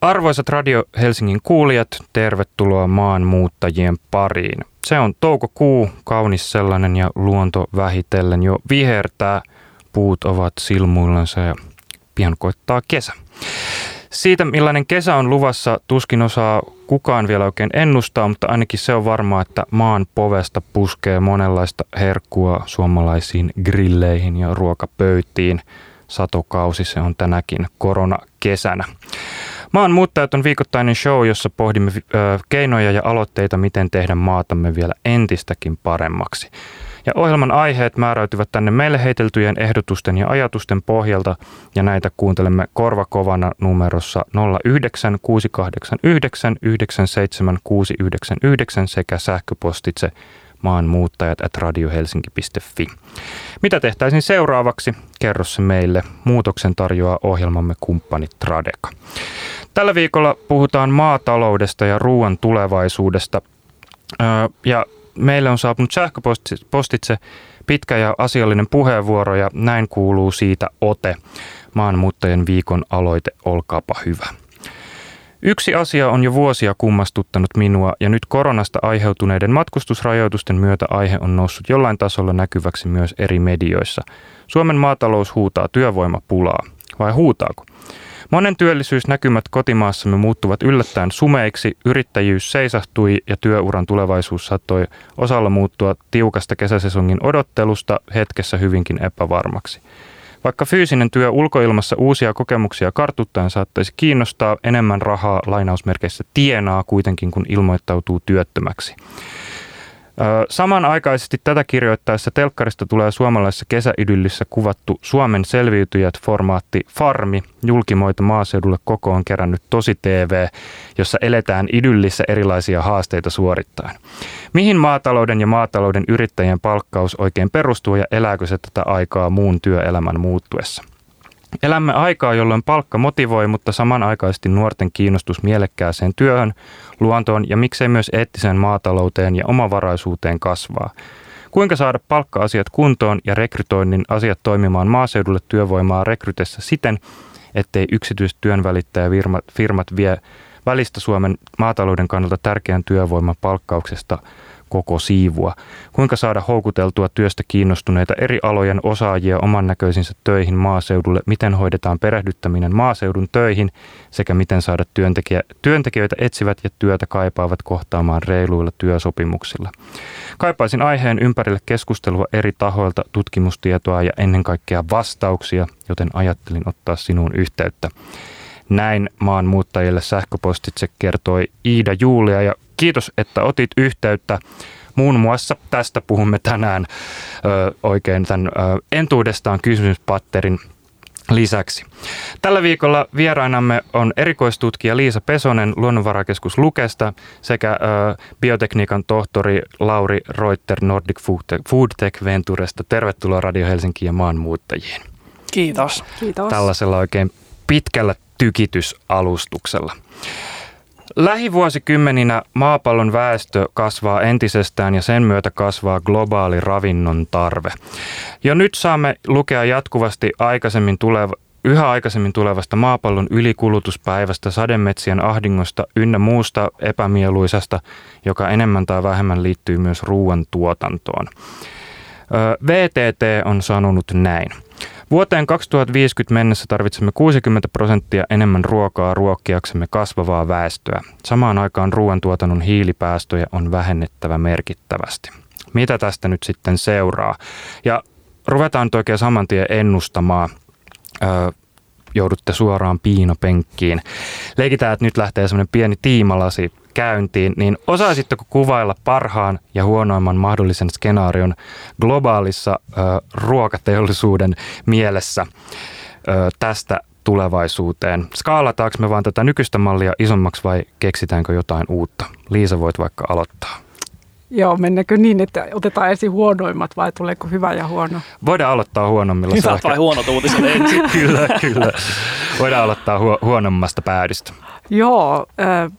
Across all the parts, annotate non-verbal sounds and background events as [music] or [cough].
Arvoisat Radio Helsingin kuulijat, tervetuloa maanmuuttajien pariin. Se on toukokuu, kaunis sellainen ja luonto vähitellen jo vihertää. Puut ovat silmuillansa ja pian koittaa kesä. Siitä, millainen kesä on luvassa, tuskin osaa kukaan vielä oikein ennustaa, mutta ainakin se on varmaa, että maan povesta puskee monenlaista herkkua suomalaisiin grilleihin ja ruokapöytiin. Satokausi se on tänäkin koronakesänä. Maanmuuttajat on viikoittainen show, jossa pohdimme keinoja ja aloitteita, miten tehdä maatamme vielä entistäkin paremmaksi. Ja ohjelman aiheet määräytyvät tänne meille heiteltyjen ehdotusten ja ajatusten pohjalta, ja näitä kuuntelemme korvakovana numerossa 09689 97699 sekä sähköpostitse maanmuuttajat at radiohelsinki.fi. Mitä tehtäisiin seuraavaksi? Kerro se meille. Muutoksen tarjoaa ohjelmamme kumppani Tradeka. Tällä viikolla puhutaan maataloudesta ja ruoan tulevaisuudesta. Ja meille on saapunut sähköpostitse pitkä ja asiallinen puheenvuoro ja näin kuuluu siitä ote. Maanmuuttajien viikon aloite, olkaapa hyvä. Yksi asia on jo vuosia kummastuttanut minua ja nyt koronasta aiheutuneiden matkustusrajoitusten myötä aihe on noussut jollain tasolla näkyväksi myös eri medioissa. Suomen maatalous huutaa työvoimapulaa. Vai huutaako? Monen työllisyysnäkymät kotimaassamme muuttuvat yllättäen sumeiksi, yrittäjyys seisahtui ja työuran tulevaisuus saattoi osalla muuttua tiukasta kesäsesongin odottelusta hetkessä hyvinkin epävarmaksi. Vaikka fyysinen työ ulkoilmassa uusia kokemuksia kartuttaen saattaisi kiinnostaa, enemmän rahaa lainausmerkeissä tienaa kuitenkin, kun ilmoittautuu työttömäksi. Samanaikaisesti tätä kirjoittaessa telkkarista tulee suomalaisessa kesäidyllissä kuvattu Suomen selviytyjät-formaatti Farmi, julkimoita maaseudulle kokoon kerännyt tosi TV, jossa eletään idyllissä erilaisia haasteita suorittaen. Mihin maatalouden ja maatalouden yrittäjien palkkaus oikein perustuu ja elääkö se tätä aikaa muun työelämän muuttuessa? Elämme aikaa, jolloin palkka motivoi, mutta samanaikaisesti nuorten kiinnostus mielekkääseen työhön, luontoon ja miksei myös eettiseen maatalouteen ja omavaraisuuteen kasvaa. Kuinka saada palkka-asiat kuntoon ja rekrytoinnin asiat toimimaan maaseudulle työvoimaa rekrytessä siten, ettei yksityiset työnvälittäjäfirmat vie välistä Suomen maatalouden kannalta tärkeän työvoiman palkkauksesta – koko siivua. Kuinka saada houkuteltua työstä kiinnostuneita eri alojen osaajia oman näköisinsä töihin maaseudulle, miten hoidetaan perehdyttäminen maaseudun töihin sekä miten saada työntekijä, työntekijöitä etsivät ja työtä kaipaavat kohtaamaan reiluilla työsopimuksilla. Kaipaisin aiheen ympärille keskustelua eri tahoilta, tutkimustietoa ja ennen kaikkea vastauksia, joten ajattelin ottaa sinuun yhteyttä. Näin maanmuuttajille sähköpostitse kertoi Iida Julia ja kiitos, että otit yhteyttä. Muun muassa tästä puhumme tänään ö, oikein tämän ö, entuudestaan kysymyspatterin lisäksi. Tällä viikolla vierainamme on erikoistutkija Liisa Pesonen Luonnonvarakeskus Lukesta sekä ö, biotekniikan tohtori Lauri Reuter Nordic Foodtech Venturesta. Tervetuloa Radio Helsinkiin ja maanmuuttajiin. Kiitos. Kiitos. Tällaisella oikein pitkällä tykitysalustuksella. Lähivuosikymmeninä maapallon väestö kasvaa entisestään ja sen myötä kasvaa globaali ravinnon tarve. Jo nyt saamme lukea jatkuvasti aikaisemmin tuleva, yhä aikaisemmin tulevasta maapallon ylikulutuspäivästä, sademetsien ahdingosta ynnä muusta epämieluisasta, joka enemmän tai vähemmän liittyy myös ruoantuotantoon. VTT on sanonut näin. Vuoteen 2050 mennessä tarvitsemme 60 prosenttia enemmän ruokaa ruokkiaksemme kasvavaa väestöä. Samaan aikaan ruoantuotannon hiilipäästöjä on vähennettävä merkittävästi. Mitä tästä nyt sitten seuraa? Ja ruvetaan nyt oikein saman tien ennustamaan. Öö, joudutte suoraan piinopenkkiin. Leikitään, että nyt lähtee semmoinen pieni tiimalasi käyntiin, niin osaisitteko kuvailla parhaan ja huonoimman mahdollisen skenaarion globaalissa ö, ruokateollisuuden mielessä ö, tästä tulevaisuuteen? Skaalataanko me vaan tätä nykyistä mallia isommaksi vai keksitäänkö jotain uutta? Liisa, voit vaikka aloittaa. Joo, mennäkö niin, että otetaan ensin huonoimmat vai tuleeko hyvä ja huono? Voidaan aloittaa huonommilla. Hyvät ehkä... vai huonot uutiset [laughs] ensin? kyllä, kyllä. Voidaan aloittaa hu- huonommasta päädystä. Joo, äh,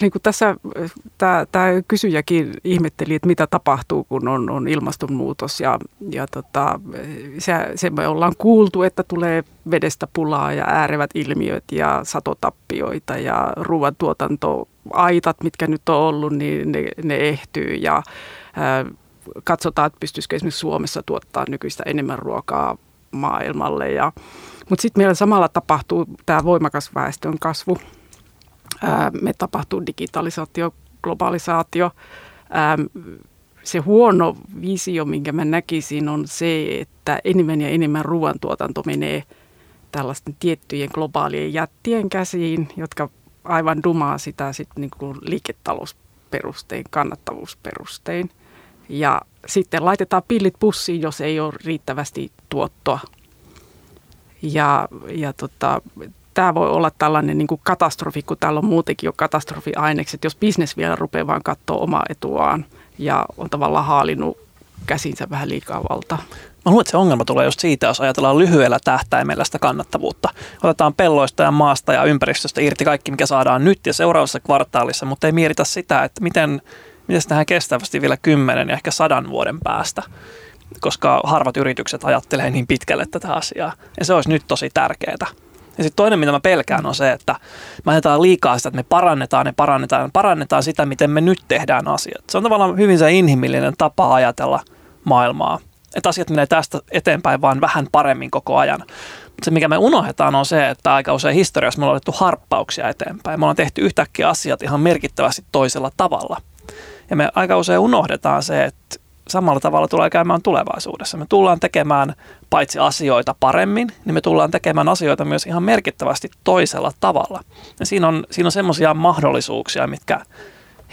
niin kuin tässä tämä, kysyjäkin ihmetteli, että mitä tapahtuu, kun on, on ilmastonmuutos. Ja, ja tota, se, se me ollaan kuultu, että tulee vedestä pulaa ja äärevät ilmiöt ja satotappioita ja ruoantuotantoaitat, mitkä nyt on ollut, niin ne, ne ehtyy. Ja ää, katsotaan, että pystyisikö esimerkiksi Suomessa tuottaa nykyistä enemmän ruokaa maailmalle. Ja, mutta sitten meillä samalla tapahtuu tämä voimakas väestön kasvu – me tapahtuu digitalisaatio, globalisaatio. Se huono visio, minkä mä näkisin, on se, että enemmän ja enemmän ruoantuotanto menee tällaisten tiettyjen globaalien jättien käsiin, jotka aivan dumaa sitä sitten niin liiketalousperustein, kannattavuusperustein. Ja sitten laitetaan pillit pussiin, jos ei ole riittävästi tuottoa. Ja, ja tota, tämä voi olla tällainen niin kuin katastrofi, kun täällä on muutenkin jo katastrofiainekset, jos bisnes vielä rupeaa vaan katsoa omaa etuaan ja on tavallaan haalinut käsinsä vähän liikaa valtaa. Mä luulen, että se ongelma tulee just siitä, jos ajatellaan lyhyellä tähtäimellä sitä kannattavuutta. Otetaan pelloista ja maasta ja ympäristöstä irti kaikki, mikä saadaan nyt ja seuraavassa kvartaalissa, mutta ei mietitä sitä, että miten, miten se tehdään kestävästi vielä kymmenen ja ehkä sadan vuoden päästä koska harvat yritykset ajattelee niin pitkälle tätä asiaa. Ja se olisi nyt tosi tärkeää. Ja sitten toinen, mitä mä pelkään, on se, että me ajatellaan liikaa sitä, että me parannetaan ja parannetaan ja parannetaan sitä, miten me nyt tehdään asiat. Se on tavallaan hyvin se inhimillinen tapa ajatella maailmaa. Että asiat menee tästä eteenpäin vaan vähän paremmin koko ajan. Mutta se, mikä me unohdetaan, on se, että aika usein historiassa me ollaan otettu harppauksia eteenpäin. Me ollaan tehty yhtäkkiä asiat ihan merkittävästi toisella tavalla. Ja me aika usein unohdetaan se, että samalla tavalla tulee käymään tulevaisuudessa. Me tullaan tekemään paitsi asioita paremmin, niin me tullaan tekemään asioita myös ihan merkittävästi toisella tavalla. Ja siinä on, siinä on semmoisia mahdollisuuksia, mitkä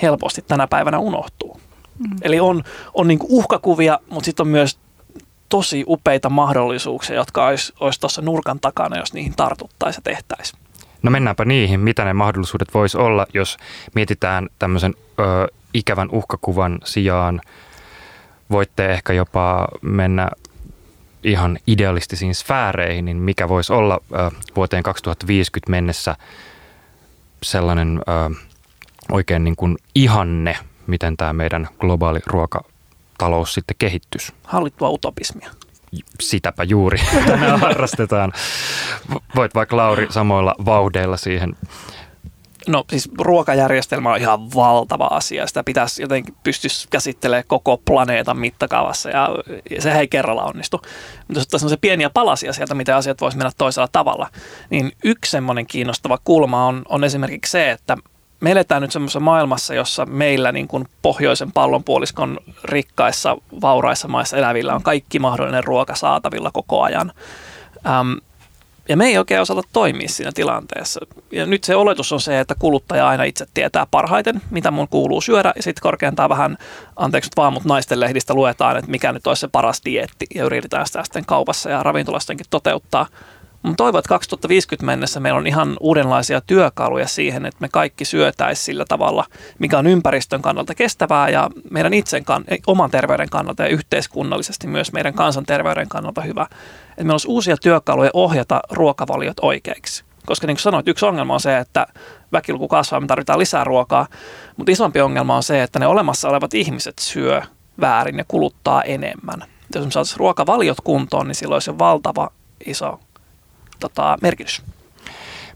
helposti tänä päivänä unohtuu. Mm. Eli on, on niin uhkakuvia, mutta sitten on myös tosi upeita mahdollisuuksia, jotka olisi, olisi tuossa nurkan takana, jos niihin tartuttaisiin ja tehtäisiin. No mennäänpä niihin, mitä ne mahdollisuudet voisi olla, jos mietitään tämmöisen ö, ikävän uhkakuvan sijaan – voitte ehkä jopa mennä ihan idealistisiin sfääreihin, niin mikä voisi olla vuoteen 2050 mennessä sellainen oikein niin kuin ihanne, miten tämä meidän globaali ruokatalous sitten kehittyisi? Hallittua utopismia. Sitäpä juuri [laughs] tänään harrastetaan. Voit vaikka Lauri samoilla vauhdeilla siihen No siis ruokajärjestelmä on ihan valtava asia. Sitä pitäisi jotenkin pystyä käsittelemään koko planeetan mittakaavassa ja se ei kerralla onnistu. Mutta jos ottaa pieniä palasia sieltä, miten asiat voisi mennä toisella tavalla, niin yksi semmoinen kiinnostava kulma on, on esimerkiksi se, että me eletään nyt semmoisessa maailmassa, jossa meillä niin kuin pohjoisen pallonpuoliskon rikkaissa, vauraissa maissa elävillä on kaikki mahdollinen ruoka saatavilla koko ajan. Ja me ei oikein osata toimia siinä tilanteessa. Ja nyt se oletus on se, että kuluttaja aina itse tietää parhaiten, mitä mun kuuluu syödä. Ja sitten korkeintaan vähän, anteeksi nyt vaan, mutta naisten lehdistä luetaan, että mikä nyt olisi se paras dietti. Ja yritetään sitä sitten kaupassa ja ravintolastenkin toteuttaa. Mutta toivon, että 2050 mennessä meillä on ihan uudenlaisia työkaluja siihen, että me kaikki syötäisiin sillä tavalla, mikä on ympäristön kannalta kestävää ja meidän itsen kann- oman terveyden kannalta ja yhteiskunnallisesti myös meidän kansanterveyden kannalta hyvä. Että meillä olisi uusia työkaluja ohjata ruokavaliot oikeiksi. Koska niin kuin sanoit, yksi ongelma on se, että väkiluku kasvaa, me tarvitaan lisää ruokaa, mutta isompi ongelma on se, että ne olemassa olevat ihmiset syö väärin ja kuluttaa enemmän. Jos me saataisiin ruokavaliot kuntoon, niin silloin olisi valtava iso tota, merkitys.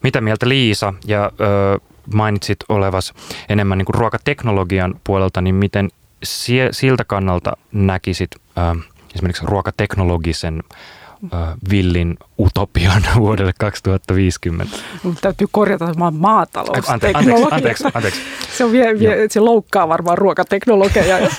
Mitä mieltä Liisa ja ö, mainitsit olevas enemmän niin kuin ruokateknologian puolelta, niin miten sie, siltä kannalta näkisit ö, esimerkiksi ruokateknologisen villin utopian [laughs] vuodelle 2050. Mutta täytyy korjata tämä maatalous. Ante, anteeksi, anteeksi, anteeksi. Se, on vie, vie, se loukkaa varmaan ruokateknologiaa. [laughs]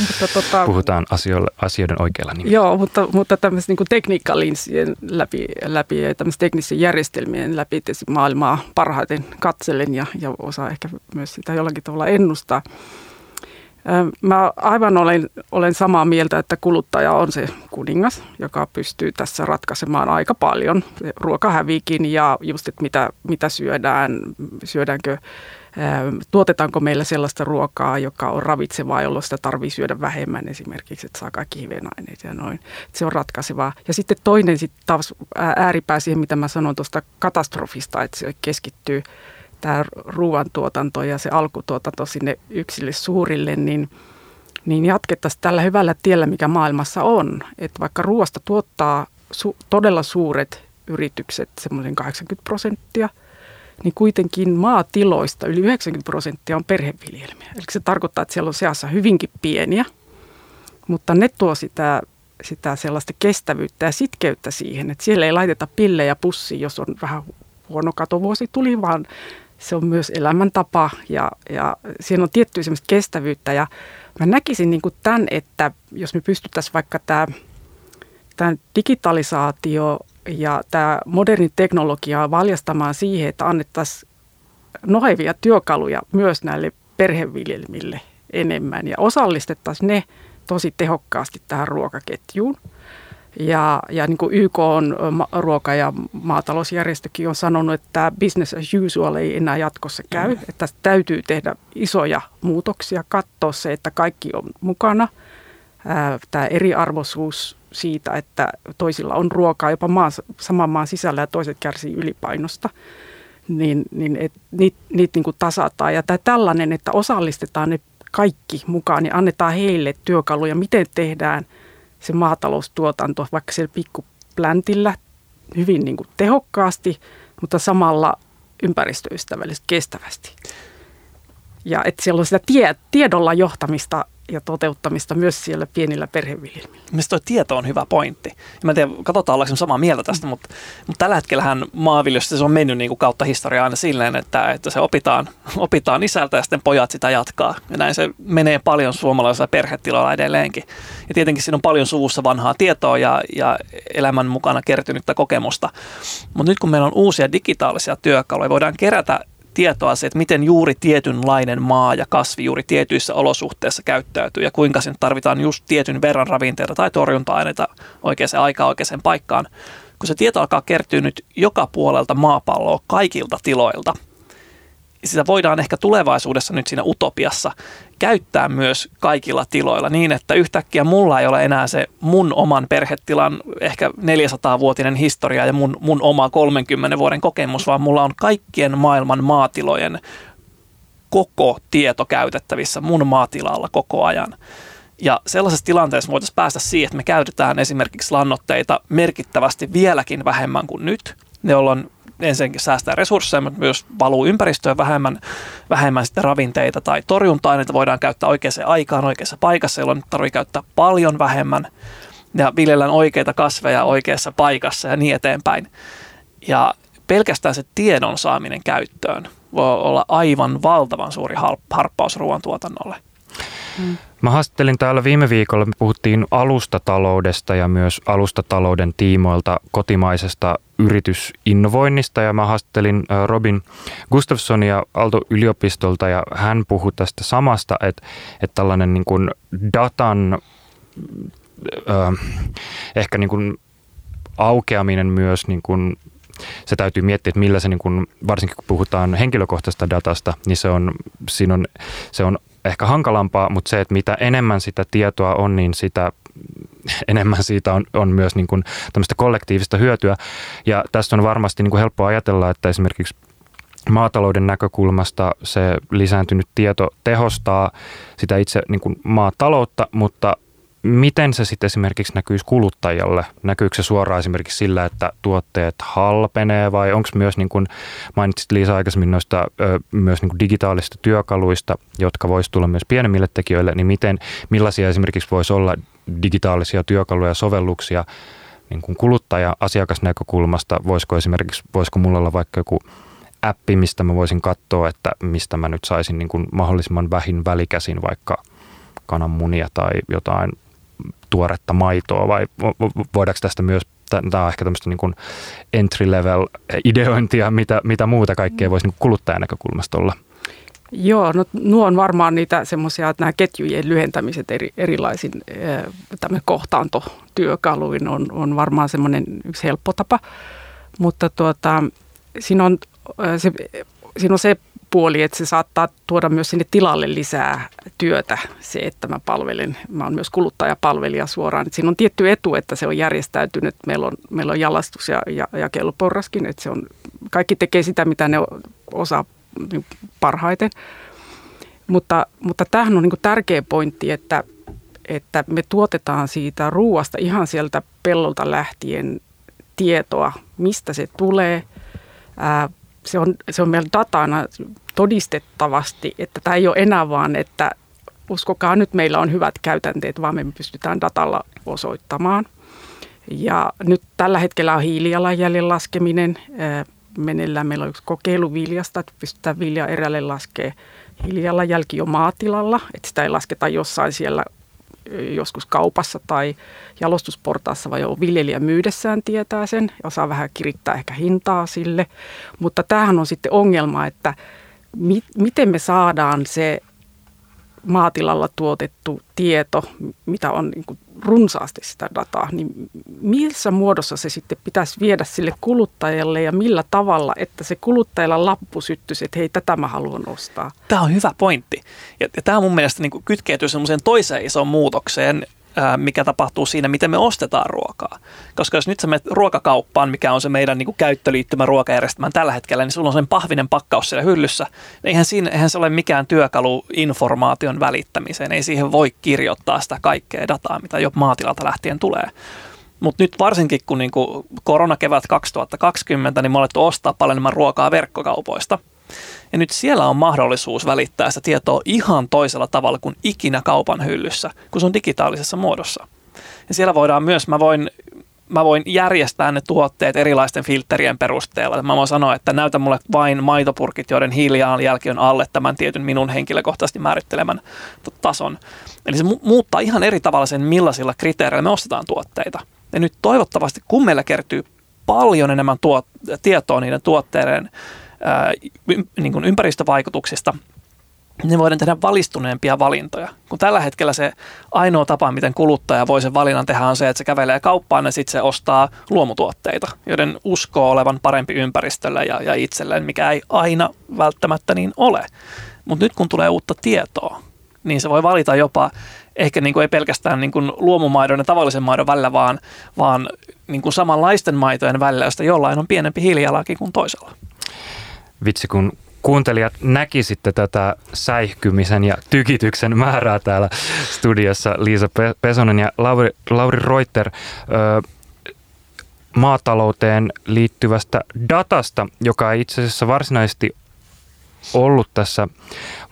mutta, tota, Puhutaan asioille, asioiden oikealla nimellä. Joo, mutta, mutta tämmöisen niin tekniikkalinssien läpi, läpi ja tämmöisen teknisten järjestelmien läpi maailmaa parhaiten katselen ja, ja osaa ehkä myös sitä jollakin tavalla ennustaa. Mä aivan olen, olen samaa mieltä, että kuluttaja on se kuningas, joka pystyy tässä ratkaisemaan aika paljon ruokahävikin ja just, että mitä, mitä syödään, syödäänkö, tuotetaanko meillä sellaista ruokaa, joka on ravitsevaa, jolloin sitä tarvii syödä vähemmän esimerkiksi, että saa kaikki hivenaineet ja noin. Se on ratkaisevaa. Ja sitten toinen sitten taas ääripää siihen, mitä mä sanoin tuosta katastrofista, että se keskittyy tämä ruoantuotanto ja se alkutuotanto sinne yksille suurille, niin, niin jatkettaisiin tällä hyvällä tiellä, mikä maailmassa on. Että vaikka ruoasta tuottaa su- todella suuret yritykset, semmoisen 80 prosenttia, niin kuitenkin maatiloista yli 90 prosenttia on perheviljelmiä. Eli se tarkoittaa, että siellä on seassa hyvinkin pieniä, mutta ne tuo sitä, sitä sellaista kestävyyttä ja sitkeyttä siihen, että siellä ei laiteta pillejä pussiin, jos on vähän huono katovuosi tuli, vaan se on myös elämäntapa ja, ja siinä on tiettyä semmoista kestävyyttä. Ja mä näkisin niin kuin tämän, että jos me pystyttäisiin vaikka tämä, tämä digitalisaatio ja tämä moderni teknologia valjastamaan siihen, että annettaisiin nohevia työkaluja myös näille perheviljelmille enemmän ja osallistettaisiin ne tosi tehokkaasti tähän ruokaketjuun – ja, ja niin kuin YK on ruoka- ja maatalousjärjestökin on sanonut, että business as usual ei enää jatkossa käy. Mm. Että täytyy tehdä isoja muutoksia, katsoa se, että kaikki on mukana. Tämä eriarvoisuus siitä, että toisilla on ruokaa jopa maan, saman maan sisällä ja toiset kärsii ylipainosta, niin, niin et, niitä niit niin kuin tasataan. Ja tämä tällainen, että osallistetaan ne kaikki mukaan, niin annetaan heille työkaluja, miten tehdään – se maataloustuotanto vaikka siellä pikkupläntillä hyvin niin kuin tehokkaasti, mutta samalla ympäristöystävällisesti kestävästi. Ja että siellä on sitä tie, tiedolla johtamista ja toteuttamista myös siellä pienillä perheviljelmillä. Mielestäni tuo tieto on hyvä pointti. Ja mä en tiedä, katsotaan ollaanko samaa mieltä tästä, mutta, mutta tällä hetkellähän maanviljelystä se on mennyt niin kuin kautta historiaa aina silleen, että, että se opitaan, [laughs] opitaan isältä ja sitten pojat sitä jatkaa. Ja näin se menee paljon suomalaisilla perhetiloilla edelleenkin. Ja tietenkin siinä on paljon suvussa vanhaa tietoa ja, ja elämän mukana kertynyttä kokemusta. Mutta nyt kun meillä on uusia digitaalisia työkaluja, voidaan kerätä tietoa se, että miten juuri tietynlainen maa ja kasvi juuri tietyissä olosuhteissa käyttäytyy ja kuinka sen tarvitaan just tietyn verran ravinteita tai torjunta-aineita oikeaan aikaan oikeaan paikkaan. Kun se tieto alkaa kertyä nyt joka puolelta maapalloa kaikilta tiloilta, sitä voidaan ehkä tulevaisuudessa nyt siinä utopiassa käyttää myös kaikilla tiloilla niin, että yhtäkkiä mulla ei ole enää se mun oman perhetilan ehkä 400-vuotinen historia ja mun, mun oma 30 vuoden kokemus, vaan mulla on kaikkien maailman maatilojen koko tieto käytettävissä mun maatilalla koko ajan. Ja sellaisessa tilanteessa voitaisiin päästä siihen, että me käytetään esimerkiksi lannoitteita merkittävästi vieläkin vähemmän kuin nyt, jolloin ensinnäkin säästää resursseja, mutta myös valuu ympäristöön vähemmän, vähemmän sitten ravinteita tai torjunta-aineita voidaan käyttää oikeaan aikaan oikeassa paikassa, jolloin tarvitsee käyttää paljon vähemmän ja viljellään oikeita kasveja oikeassa paikassa ja niin eteenpäin. Ja pelkästään se tiedon saaminen käyttöön voi olla aivan valtavan suuri harppaus ruoantuotannolle. Mm. Mä haastattelin täällä viime viikolla, me puhuttiin alustataloudesta ja myös alustatalouden tiimoilta kotimaisesta yritysinnovoinnista ja mä haastattelin Robin Gustafssonia Aalto-yliopistolta ja hän puhui tästä samasta, että, että tällainen niin kuin datan äh, ehkä niin kuin aukeaminen myös niin kuin se täytyy miettiä, että millä se, niin kun, varsinkin kun puhutaan henkilökohtaisesta datasta, niin se on, siinä on, se on ehkä hankalampaa, mutta se, että mitä enemmän sitä tietoa on, niin sitä enemmän siitä on, on myös niin kuin tämmöistä kollektiivista hyötyä. Ja tästä on varmasti niin kuin helppo ajatella, että esimerkiksi maatalouden näkökulmasta se lisääntynyt tieto tehostaa sitä itse niin kuin maataloutta, mutta Miten se sitten esimerkiksi näkyisi kuluttajalle? Näkyykö se suoraan esimerkiksi sillä, että tuotteet halpenee vai onko myös, niin kuin mainitsit Liisa aikaisemmin noista myös niin kuin digitaalisista työkaluista, jotka voisi tulla myös pienemmille tekijöille, niin miten, millaisia esimerkiksi voisi olla digitaalisia työkaluja ja sovelluksia niin kuin kuluttaja-asiakasnäkökulmasta? Voisiko esimerkiksi, voisiko mulla olla vaikka joku appi, mistä mä voisin katsoa, että mistä mä nyt saisin niin kuin mahdollisimman vähin välikäsin vaikka kananmunia tai jotain tuoretta maitoa vai voidaanko tästä myös, tämä on ehkä tämmöistä niin entry-level ideointia, mitä, mitä muuta kaikkea voisi niin kuluttajan näkökulmasta olla? Joo, no nuo on varmaan niitä semmoisia, että nämä ketjujen lyhentämiset eri, erilaisin tämmöinen kohtaantotyökaluin on, on varmaan semmoinen yksi helppo tapa, mutta tuota, siinä on se, siinä on se puoli, että se saattaa tuoda myös sinne tilalle lisää työtä, se, että mä palvelen. Mä oon myös kuluttajapalvelija suoraan. Että siinä on tietty etu, että se on järjestäytynyt. Meillä on, meillä on jalastus ja, ja jakeluporraskin, että se on, kaikki tekee sitä, mitä ne osaa parhaiten. Mutta, mutta tämähän on niin tärkeä pointti, että, että me tuotetaan siitä ruuasta ihan sieltä pellolta lähtien tietoa, mistä se tulee. Se, on, se on meillä datana todistettavasti, että tämä ei ole enää vaan, että uskokaa nyt meillä on hyvät käytänteet, vaan me pystytään datalla osoittamaan. Ja nyt tällä hetkellä on hiilijalanjäljen laskeminen. Meneillään meillä on yksi kokeilu viljasta, että pystytään vilja erälle laskea hiilijalanjälki jo maatilalla, että sitä ei lasketa jossain siellä joskus kaupassa tai jalostusportaassa, vai jo viljelijä myydessään tietää sen ja osaa vähän kirittää ehkä hintaa sille. Mutta tämähän on sitten ongelma, että mi- miten me saadaan se maatilalla tuotettu tieto, mitä on niin kuin runsaasti sitä dataa, niin missä muodossa se sitten pitäisi viedä sille kuluttajalle ja millä tavalla, että se kuluttajalla lappu syttyisi, että hei, tätä mä haluan ostaa. Tämä on hyvä pointti. Ja, ja tämä mun mielestä niin kytkeytyy semmoiseen toiseen isoon muutokseen, mikä tapahtuu siinä, miten me ostetaan ruokaa. Koska jos nyt sä menet ruokakauppaan, mikä on se meidän niin kuin käyttöliittymä ruokajärjestelmään tällä hetkellä, niin sulla on sen pahvinen pakkaus siellä hyllyssä. Eihän, siinä, eihän se ole mikään työkalu informaation välittämiseen. Ei siihen voi kirjoittaa sitä kaikkea dataa, mitä jo maatilalta lähtien tulee. Mutta nyt varsinkin, kun niinku koronakevät 2020, niin me alettu ostaa paljon enemmän ruokaa verkkokaupoista – ja nyt siellä on mahdollisuus välittää sitä tietoa ihan toisella tavalla kuin ikinä kaupan hyllyssä, kun se on digitaalisessa muodossa. Ja siellä voidaan myös, mä voin, mä voin järjestää ne tuotteet erilaisten filterien perusteella. Mä voin sanoa, että näytä mulle vain maitopurkit, joiden hiilijalanjälki on alle tämän tietyn minun henkilökohtaisesti määrittelemän tason. Eli se mu- muuttaa ihan eri tavalla sen, millaisilla kriteereillä me ostetaan tuotteita. Ja nyt toivottavasti, kun meillä kertyy paljon enemmän tuot- tietoa niiden tuotteiden niin kuin ympäristövaikutuksista, niin voidaan tehdä valistuneempia valintoja. Kun tällä hetkellä se ainoa tapa, miten kuluttaja voi sen valinnan tehdä, on se, että se kävelee kauppaan ja sitten se ostaa luomutuotteita, joiden uskoo olevan parempi ympäristölle ja, ja itselleen, mikä ei aina välttämättä niin ole. Mutta nyt kun tulee uutta tietoa, niin se voi valita jopa ehkä niin kuin ei pelkästään niin kuin luomumaidon ja tavallisen maidon välillä, vaan, vaan niin kuin samanlaisten maitojen välillä, josta jollain on pienempi hiilijalanki kuin toisella vitsi kun kuuntelijat näkisitte tätä säihkymisen ja tykityksen määrää täällä studiossa Liisa Pesonen ja Lauri, Lauri Reuter ö, maatalouteen liittyvästä datasta, joka ei itse asiassa varsinaisesti ollut tässä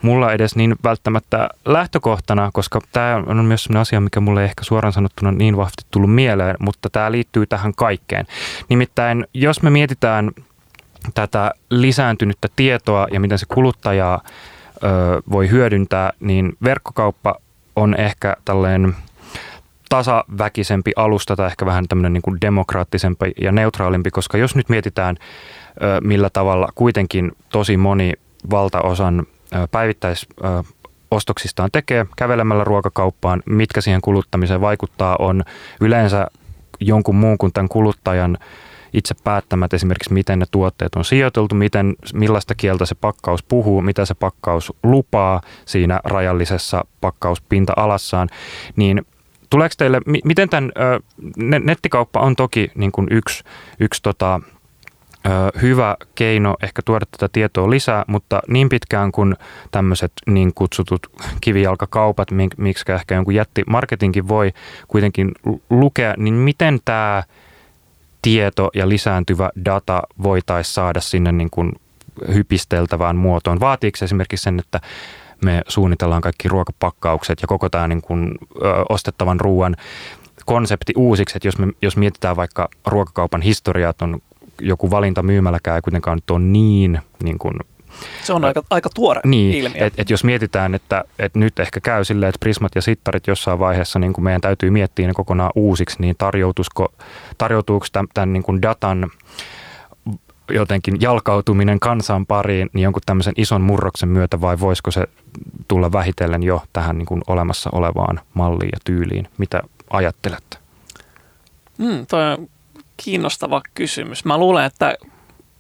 mulla edes niin välttämättä lähtökohtana, koska tämä on myös sellainen asia, mikä mulle ei ehkä suoraan sanottuna niin vahvasti tullut mieleen, mutta tämä liittyy tähän kaikkeen. Nimittäin jos me mietitään tätä lisääntynyttä tietoa ja miten se kuluttajaa ö, voi hyödyntää, niin verkkokauppa on ehkä tällainen tasaväkisempi alusta tai ehkä vähän tämmöinen niin kuin demokraattisempi ja neutraalimpi, koska jos nyt mietitään, ö, millä tavalla kuitenkin tosi moni valtaosan päivittäisostoksistaan tekee kävelemällä ruokakauppaan, mitkä siihen kuluttamiseen vaikuttaa, on yleensä jonkun muun kuin tämän kuluttajan itse päättämät esimerkiksi, miten ne tuotteet on sijoiteltu, miten, millaista kieltä se pakkaus puhuu, mitä se pakkaus lupaa siinä rajallisessa pakkauspinta-alassaan, niin tuleeko teille, miten tämän nettikauppa on toki niin kuin yksi, yksi tota, hyvä keino ehkä tuoda tätä tietoa lisää, mutta niin pitkään kuin tämmöiset niin kutsutut kivijalkakaupat, miksi ehkä jonkun jättimarketinkin voi kuitenkin lukea, niin miten tämä tieto ja lisääntyvä data voitaisiin saada sinne niin kuin hypisteltävään muotoon? Vaatiiko se esimerkiksi sen, että me suunnitellaan kaikki ruokapakkaukset ja koko tämä niin kuin, ö, ostettavan ruoan konsepti uusiksi, että jos, me, jos mietitään vaikka ruokakaupan historiaa, että on joku valinta myymäläkään ei kuitenkaan nyt ole niin, niin kuin se on aika, aika tuore niin, ilmiö. Et, et jos mietitään, että et nyt ehkä käy silleen, että prismat ja sittarit jossain vaiheessa niin kuin meidän täytyy miettiä ne kokonaan uusiksi, niin tarjoutuuko, tämän, tämän niin kuin datan jotenkin jalkautuminen kansan pariin niin jonkun tämmöisen ison murroksen myötä vai voisiko se tulla vähitellen jo tähän niin kuin olemassa olevaan malliin ja tyyliin? Mitä ajattelette? Mm, toi on kiinnostava kysymys. Mä luulen, että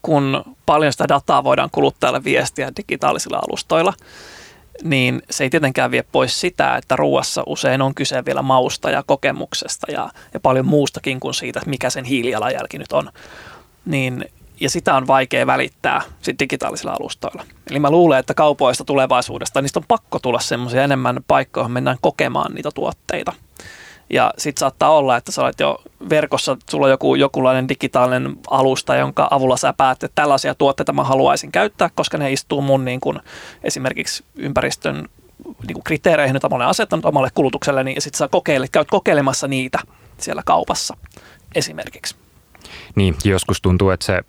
kun paljon sitä dataa voidaan kuluttajalle viestiä digitaalisilla alustoilla, niin se ei tietenkään vie pois sitä, että ruuassa usein on kyse vielä mausta ja kokemuksesta ja, ja paljon muustakin kuin siitä, mikä sen hiilijalanjälki nyt on. Niin ja sitä on vaikea välittää sit digitaalisilla alustoilla. Eli mä luulen, että kaupoista tulevaisuudesta, niistä on pakko tulla semmoisia enemmän paikkoja, mennään kokemaan niitä tuotteita. Ja sitten saattaa olla, että sä olet jo verkossa, sulla on joku, jokinlainen digitaalinen alusta, jonka avulla sä päätät, että tällaisia tuotteita mä haluaisin käyttää, koska ne istuu mun niin kuin, esimerkiksi ympäristön niin kuin kriteereihin, joita mä olen asettanut omalle kulutukselle, niin sitten sä kokeilet, käyt kokeilemassa niitä siellä kaupassa esimerkiksi. Niin, joskus tuntuu, että se,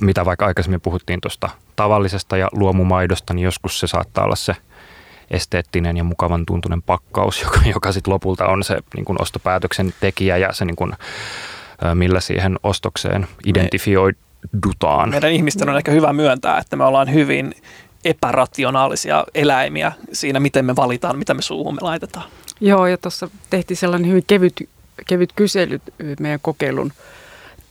mitä vaikka aikaisemmin puhuttiin tuosta tavallisesta ja luomumaidosta, niin joskus se saattaa olla se esteettinen ja mukavan tuntunen pakkaus, [laughs] joka, joka sitten lopulta on se niin kuin ostopäätöksen tekijä ja se niin kuin, millä siihen ostokseen identifioidutaan. Meidän ihmisten on ehkä hyvä myöntää, että me ollaan hyvin epärationaalisia eläimiä siinä, miten me valitaan, mitä me suuhun me laitetaan. Joo, ja tuossa tehtiin sellainen hyvin kevyt, kevyt kysely meidän kokeilun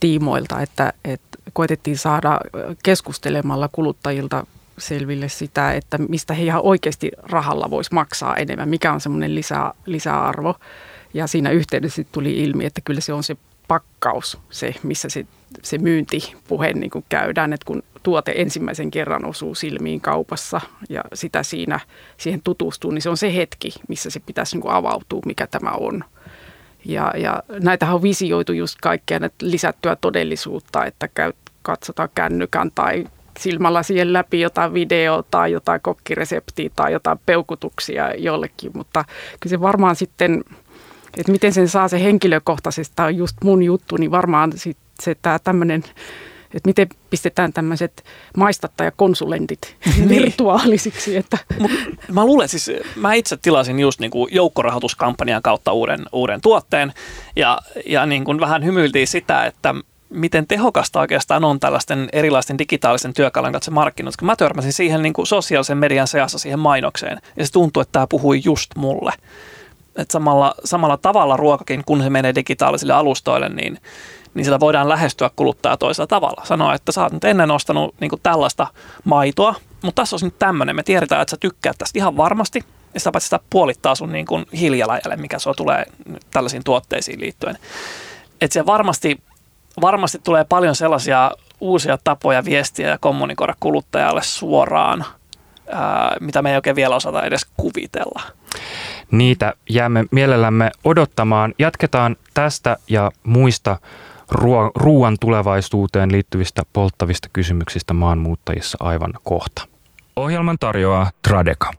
tiimoilta, että, että koetettiin saada keskustelemalla kuluttajilta selville sitä, että mistä he ihan oikeasti rahalla voisi maksaa enemmän, mikä on semmoinen lisä, lisäarvo. Ja siinä yhteydessä tuli ilmi, että kyllä se on se pakkaus, se missä se, se myyntipuhe niin kuin käydään, että kun tuote ensimmäisen kerran osuu silmiin kaupassa ja sitä siinä siihen tutustuu, niin se on se hetki, missä se pitäisi niin kuin avautua, mikä tämä on. Ja, ja näitähän on visioitu just kaikkea lisättyä todellisuutta, että käy, katsotaan kännykän tai silmällä siihen läpi jotain videota tai jotain kokkireseptiä tai jotain peukutuksia jollekin, mutta kyllä se varmaan sitten, että miten sen saa se henkilökohtaisesti, tämä on just mun juttu, niin varmaan sit se tämä tämmöinen että miten pistetään tämmöiset maistattajakonsulentit [laughs] niin. virtuaalisiksi. Että. Mut mä luulen siis, mä itse tilasin just niin kuin joukkorahoituskampanjan kautta uuden, uuden tuotteen ja, ja niin kuin vähän hymyiltiin sitä, että miten tehokasta oikeastaan on tällaisten erilaisten digitaalisen työkalujen kanssa markkinoilla. Kun mä törmäsin siihen niin kuin sosiaalisen median seassa siihen mainokseen ja se tuntuu, että tämä puhui just mulle. Et samalla, samalla tavalla ruokakin, kun se menee digitaalisille alustoille, niin, niin sitä voidaan lähestyä kuluttajaa toisella tavalla. Sanoa, että sä oot nyt ennen ostanut niin tällaista maitoa, mutta tässä on nyt tämmöinen. Me tiedetään, että sä tykkäät tästä ihan varmasti. Ja sitä paitsi sitä puolittaa sun niin kuin hiilijalanjäljen, mikä sua tulee tällaisiin tuotteisiin liittyen. Että se varmasti varmasti tulee paljon sellaisia uusia tapoja viestiä ja kommunikoida kuluttajalle suoraan, ää, mitä me ei oikein vielä osata edes kuvitella. Niitä jäämme mielellämme odottamaan. Jatketaan tästä ja muista ruo- ruoan tulevaisuuteen liittyvistä polttavista kysymyksistä maanmuuttajissa aivan kohta. Ohjelman tarjoaa Tradeka.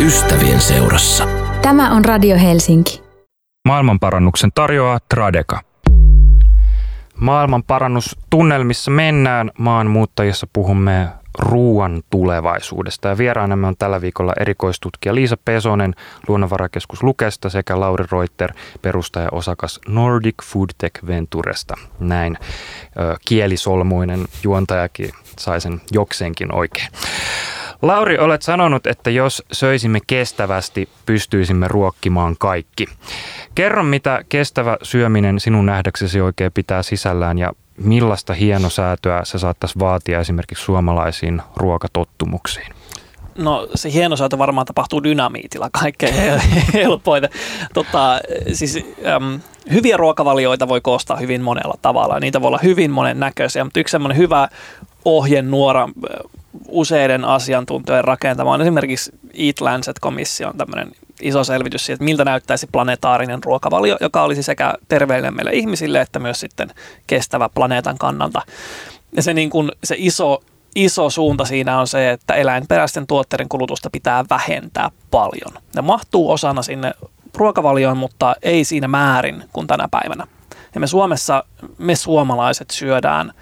Ystävien seurassa. Tämä on Radio Helsinki. Maailmanparannuksen tarjoaa Tradeka. Maailmanparannustunnelmissa mennään. Maanmuuttajissa puhumme ruoan tulevaisuudesta. Ja vieraanamme on tällä viikolla erikoistutkija Liisa Pesonen Luonnonvarakeskus Lukesta sekä Lauri Reuter, perustaja osakas Nordic Food Tech Venturesta. Näin ö, kielisolmuinen juontajakin sai sen jokseenkin oikein. Lauri, olet sanonut, että jos söisimme kestävästi, pystyisimme ruokkimaan kaikki. Kerro, mitä kestävä syöminen sinun nähdäksesi oikein pitää sisällään ja millaista hienosäätöä se saattaisi vaatia esimerkiksi suomalaisiin ruokatottumuksiin? No se hienosäätö varmaan tapahtuu dynamiitilla kaikkein [laughs] helpoiten. Tota, siis, äm, hyviä ruokavalioita voi koostaa hyvin monella tavalla. Niitä voi olla hyvin monen näköisiä, mutta yksi semmoinen hyvä ohjenuora useiden asiantuntijoiden rakentama on esimerkiksi Eat Lancet-komission tämmöinen iso selvitys siitä, että miltä näyttäisi planetaarinen ruokavalio, joka olisi sekä terveellinen meille ihmisille että myös sitten kestävä planeetan kannalta. Ja se, niin kuin, se iso, iso suunta siinä on se, että eläinperäisten tuotteiden kulutusta pitää vähentää paljon. Ne mahtuu osana sinne ruokavalioon, mutta ei siinä määrin kuin tänä päivänä. Ja me Suomessa, me suomalaiset syödään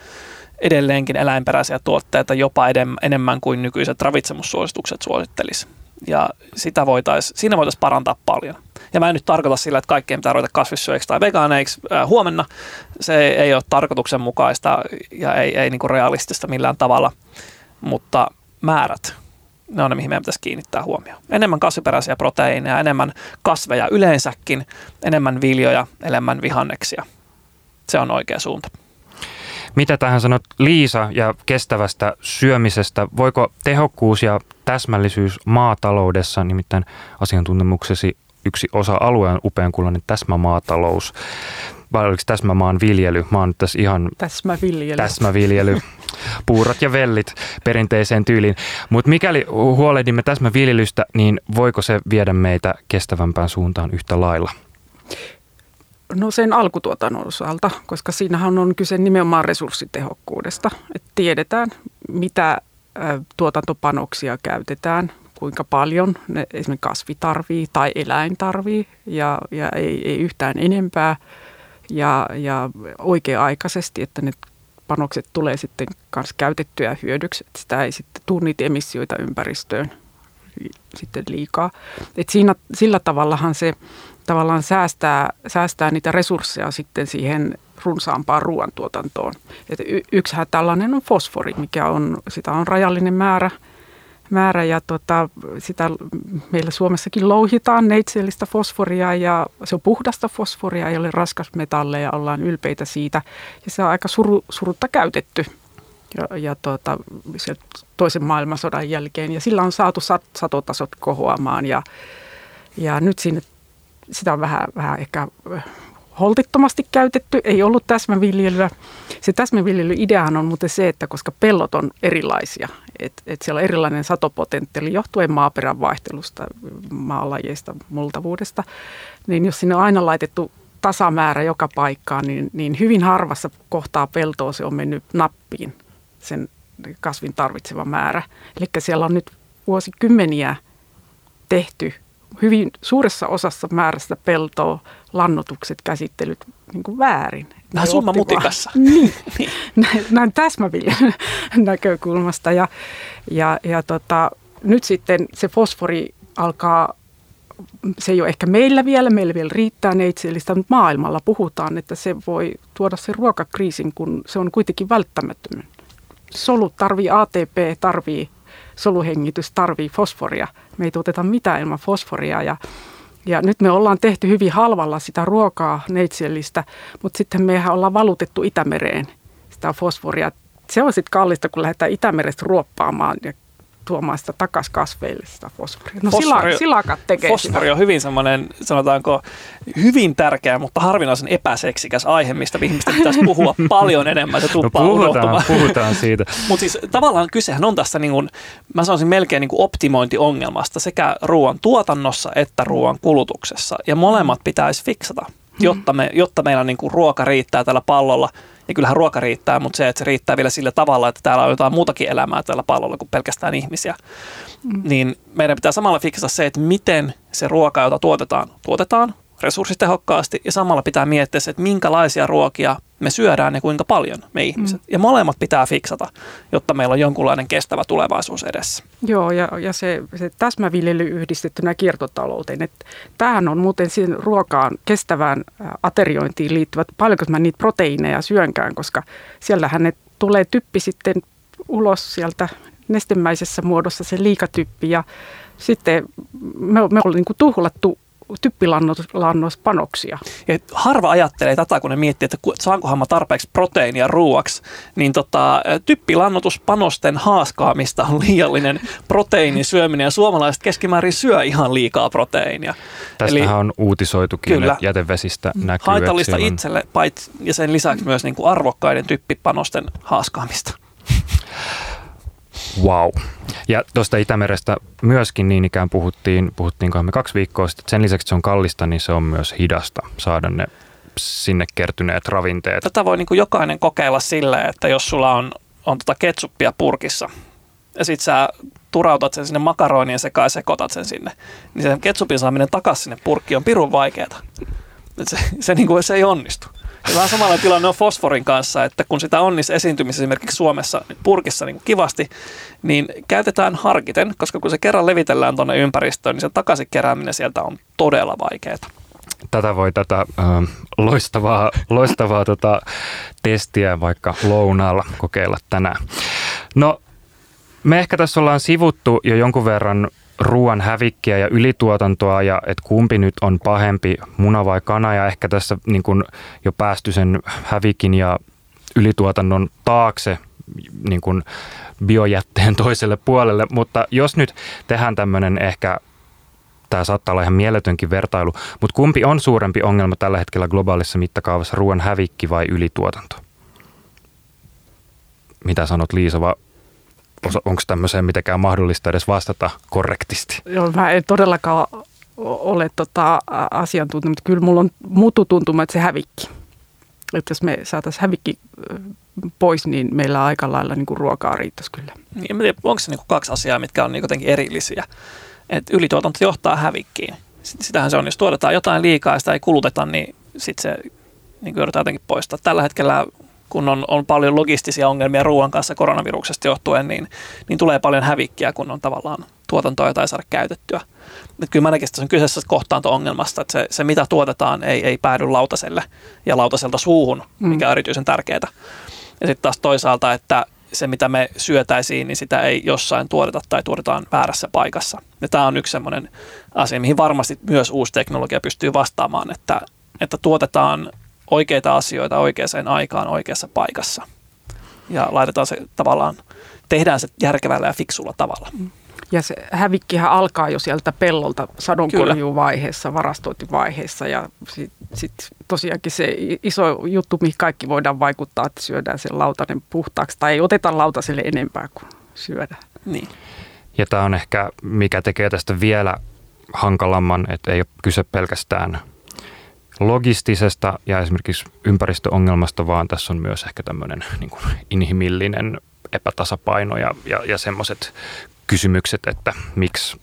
edelleenkin eläinperäisiä tuotteita jopa enemmän kuin nykyiset ravitsemussuositukset suosittelisi. Ja sitä voitais, siinä voitaisiin parantaa paljon. Ja mä en nyt tarkoita sillä, että kaikkien pitää ruveta kasvissyöiksi tai vegaaneiksi äh, huomenna. Se ei ole tarkoituksenmukaista ja ei, ei niinku realistista millään tavalla, mutta määrät, ne on ne, mihin meidän pitäisi kiinnittää huomioon. Enemmän kasviperäisiä proteiineja, enemmän kasveja yleensäkin, enemmän viljoja, enemmän vihanneksia. Se on oikea suunta. Mitä tähän sanot Liisa ja kestävästä syömisestä? Voiko tehokkuus ja täsmällisyys maataloudessa, nimittäin asiantuntemuksesi yksi osa-alue on upeankullainen täsmämaatalous. Vai oliko täsmämaan viljely? Mä oon nyt tässä ihan... Täsmäviljely. Täsmäviljely. Puurot ja vellit perinteiseen tyyliin. Mutta mikäli huolehdimme täsmäviljelystä, niin voiko se viedä meitä kestävämpään suuntaan yhtä lailla? No sen alkutuotannon osalta, koska siinähän on kyse nimenomaan resurssitehokkuudesta. Että tiedetään, mitä tuotantopanoksia käytetään, kuinka paljon ne esimerkiksi kasvi tarvii tai eläin tarvii ja, ja ei, ei yhtään enempää ja, ja oikea-aikaisesti, että ne panokset tulee sitten myös käytettyä hyödyksi, että sitä ei sitten tule niitä emissioita ympäristöön sitten liikaa. Et siinä, sillä tavallahan se tavallaan säästää, säästää niitä resursseja sitten siihen runsaampaan ruoantuotantoon. Et y- yksihän tällainen on fosfori, mikä on, sitä on rajallinen määrä, määrä ja tota, sitä meillä Suomessakin louhitaan neitsellistä fosforia ja se on puhdasta fosforia, ei ole raskasmetalleja, ollaan ylpeitä siitä ja se on aika suru, surutta käytetty ja, ja tuota, toisen maailmansodan jälkeen ja sillä on saatu sat, satotasot kohoamaan ja, ja nyt sinne sitä on vähän, vähän ehkä holtittomasti käytetty, ei ollut täsmäviljelyä. Se täsmäviljelyideahan on muuten se, että koska pellot on erilaisia, että et siellä on erilainen satopotentiaali johtuen maaperän vaihtelusta, maalajeista, multavuudesta, niin jos sinne on aina laitettu tasamäärä joka paikkaan, niin, niin hyvin harvassa kohtaa peltoa se on mennyt nappiin sen kasvin tarvitseva määrä. Eli siellä on nyt vuosikymmeniä tehty hyvin suuressa osassa määrästä peltoa lannotukset, käsittelyt niin kuin väärin. Vähän summa mutikassa. Niin, [laughs] niin. näin, täsmäviljelyn [laughs] näkökulmasta. Ja, ja, ja tota, nyt sitten se fosfori alkaa, se ei ole ehkä meillä vielä, meillä vielä riittää neitsellistä, mutta maailmalla puhutaan, että se voi tuoda sen ruokakriisin, kun se on kuitenkin välttämättömän. Solut tarvii ATP, tarvii soluhengitys, tarvii fosforia. Me ei tuoteta mitään ilman fosforia ja ja nyt me ollaan tehty hyvin halvalla sitä ruokaa neitsellistä, mutta sitten mehän ollaan valutettu Itämereen sitä fosforia. Se on sitten kallista, kun lähdetään Itämerestä ruoppaamaan ja tuomaan sitä takaisin kasveille sitä fosforia. No fosfori, silakat tekee Fosfori sitä. on hyvin semmoinen, sanotaanko, hyvin tärkeä, mutta harvinaisen epäseksikäs aihe, mistä ihmisten pitäisi puhua [laughs] paljon enemmän. Se no puhutaan, puhutaan siitä. [laughs] mutta siis tavallaan kysehän on tässä, niin kuin, mä sanoisin melkein niin kuin optimointiongelmasta sekä ruoan tuotannossa että ruoan kulutuksessa. Ja molemmat pitäisi fiksata, jotta, me, jotta meillä niin kuin ruoka riittää tällä pallolla – niin kyllähän ruoka riittää, mutta se, että se riittää vielä sillä tavalla, että täällä on jotain muutakin elämää tällä pallolla kuin pelkästään ihmisiä, mm. niin meidän pitää samalla fiksata se, että miten se ruoka, jota tuotetaan, tuotetaan resurssitehokkaasti ja samalla pitää miettiä se, että minkälaisia ruokia me syödään ja kuinka paljon me ihmiset. Mm. Ja molemmat pitää fiksata, jotta meillä on jonkunlainen kestävä tulevaisuus edessä. Joo, ja, ja se, se täsmäviljely yhdistettynä kiertotalouteen. Että tämähän on muuten siihen ruokaan, kestävään ateriointiin liittyvät, paljonko mä niitä proteiineja syönkään, koska siellähän ne tulee typpi sitten ulos sieltä nestemäisessä muodossa se liikatyppi ja sitten me, me ollaan niin tuhlattu typpilannospanoksia. Ja harva ajattelee tätä, kun ne miettii, että saankohan mä tarpeeksi proteiinia ruuaksi, niin tota, typpilannotuspanosten haaskaamista on liiallinen proteiinin syöminen ja suomalaiset keskimäärin syö ihan liikaa proteiinia. Tästähän Eli, on uutisoitukin, kyllä, että jätevesistä näkyy. Haitallista itselle pait, ja sen lisäksi myös niin kuin arvokkaiden typpipanosten haaskaamista. [laughs] Wow. Ja tuosta Itämerestä myöskin niin ikään puhuttiin, puhuttiinkohan me kaksi viikkoa sitten, sen lisäksi että se on kallista, niin se on myös hidasta saada ne sinne kertyneet ravinteet. Tätä voi niin kuin jokainen kokeilla silleen, että jos sulla on, on tota ketsuppia purkissa ja sit sä turautat sen sinne makaroiniin sekaan ja sekoitat sen sinne, niin sen ketsupin saaminen takaisin sinne purkkiin on pirun vaikeaa. Se, se, niin kuin, se ei onnistu. Vähän samalla tilanne on fosforin kanssa, että kun sitä on niissä esiintymissä esimerkiksi Suomessa purkissa niin kivasti, niin käytetään harkiten, koska kun se kerran levitellään tuonne ympäristöön, niin se takaisin kerääminen sieltä on todella vaikeaa. Tätä voi tätä äh, loistavaa, loistavaa tota, testiä vaikka lounaalla kokeilla tänään. No, me ehkä tässä ollaan sivuttu jo jonkun verran ruoan hävikkiä ja ylituotantoa ja että kumpi nyt on pahempi, muna vai kana ja ehkä tässä niin kuin jo päästy sen hävikin ja ylituotannon taakse niin kuin biojätteen [laughs] toiselle puolelle. Mutta jos nyt tehdään tämmöinen ehkä tämä saattaa olla ihan mieletönkin vertailu, mutta kumpi on suurempi ongelma tällä hetkellä globaalissa mittakaavassa, ruoan hävikki vai ylituotanto? Mitä sanot Liisa, onko tämmöiseen mitenkään mahdollista edes vastata korrektisti? Joo, mä en todellakaan ole tota asiantuntija, mutta kyllä mulla on mututuntuma, että se hävikki. Että jos me saataisiin hävikki pois, niin meillä aika lailla niin kuin ruokaa riittäisi kyllä. Niin, onko se niin kuin kaksi asiaa, mitkä on niin jotenkin erillisiä? että ylituotanto johtaa hävikkiin. Sitähän se on, jos tuotetaan jotain liikaa ja sitä ei kuluteta, niin sitten se niin joudutaan jotenkin poistaa. Tällä hetkellä, kun on, on paljon logistisia ongelmia ruoan kanssa koronaviruksesta johtuen, niin, niin tulee paljon hävikkiä, kun on tavallaan tuotantoa, jota ei saada käytettyä. Et kyllä mä näkisin, että on kyseessä kohtaanto-ongelmasta, että se, se mitä tuotetaan ei, ei päädy lautaselle ja lautaselta suuhun, mikä on erityisen tärkeää. Ja sitten taas toisaalta, että se, mitä me syötäisiin, niin sitä ei jossain tuoteta tai tuotetaan väärässä paikassa. Ja tämä on yksi sellainen asia, mihin varmasti myös uusi teknologia pystyy vastaamaan, että, että tuotetaan oikeita asioita oikeaan aikaan oikeassa paikassa. Ja laitetaan se tavallaan, tehdään se järkevällä ja fiksulla tavalla. Ja se hävikkihän alkaa jo sieltä pellolta sadonkorjuvaiheessa, varastointivaiheessa ja sitten sit tosiaankin se iso juttu, mihin kaikki voidaan vaikuttaa, että syödään sen lautanen puhtaaksi tai ei oteta lautaselle enempää kuin syödään. Niin. Ja tämä on ehkä, mikä tekee tästä vielä hankalamman, että ei ole kyse pelkästään logistisesta ja esimerkiksi ympäristöongelmasta, vaan tässä on myös ehkä tämmöinen [laughs] niin kuin inhimillinen epätasapaino ja, ja, ja semmoiset kysymykset, että miksi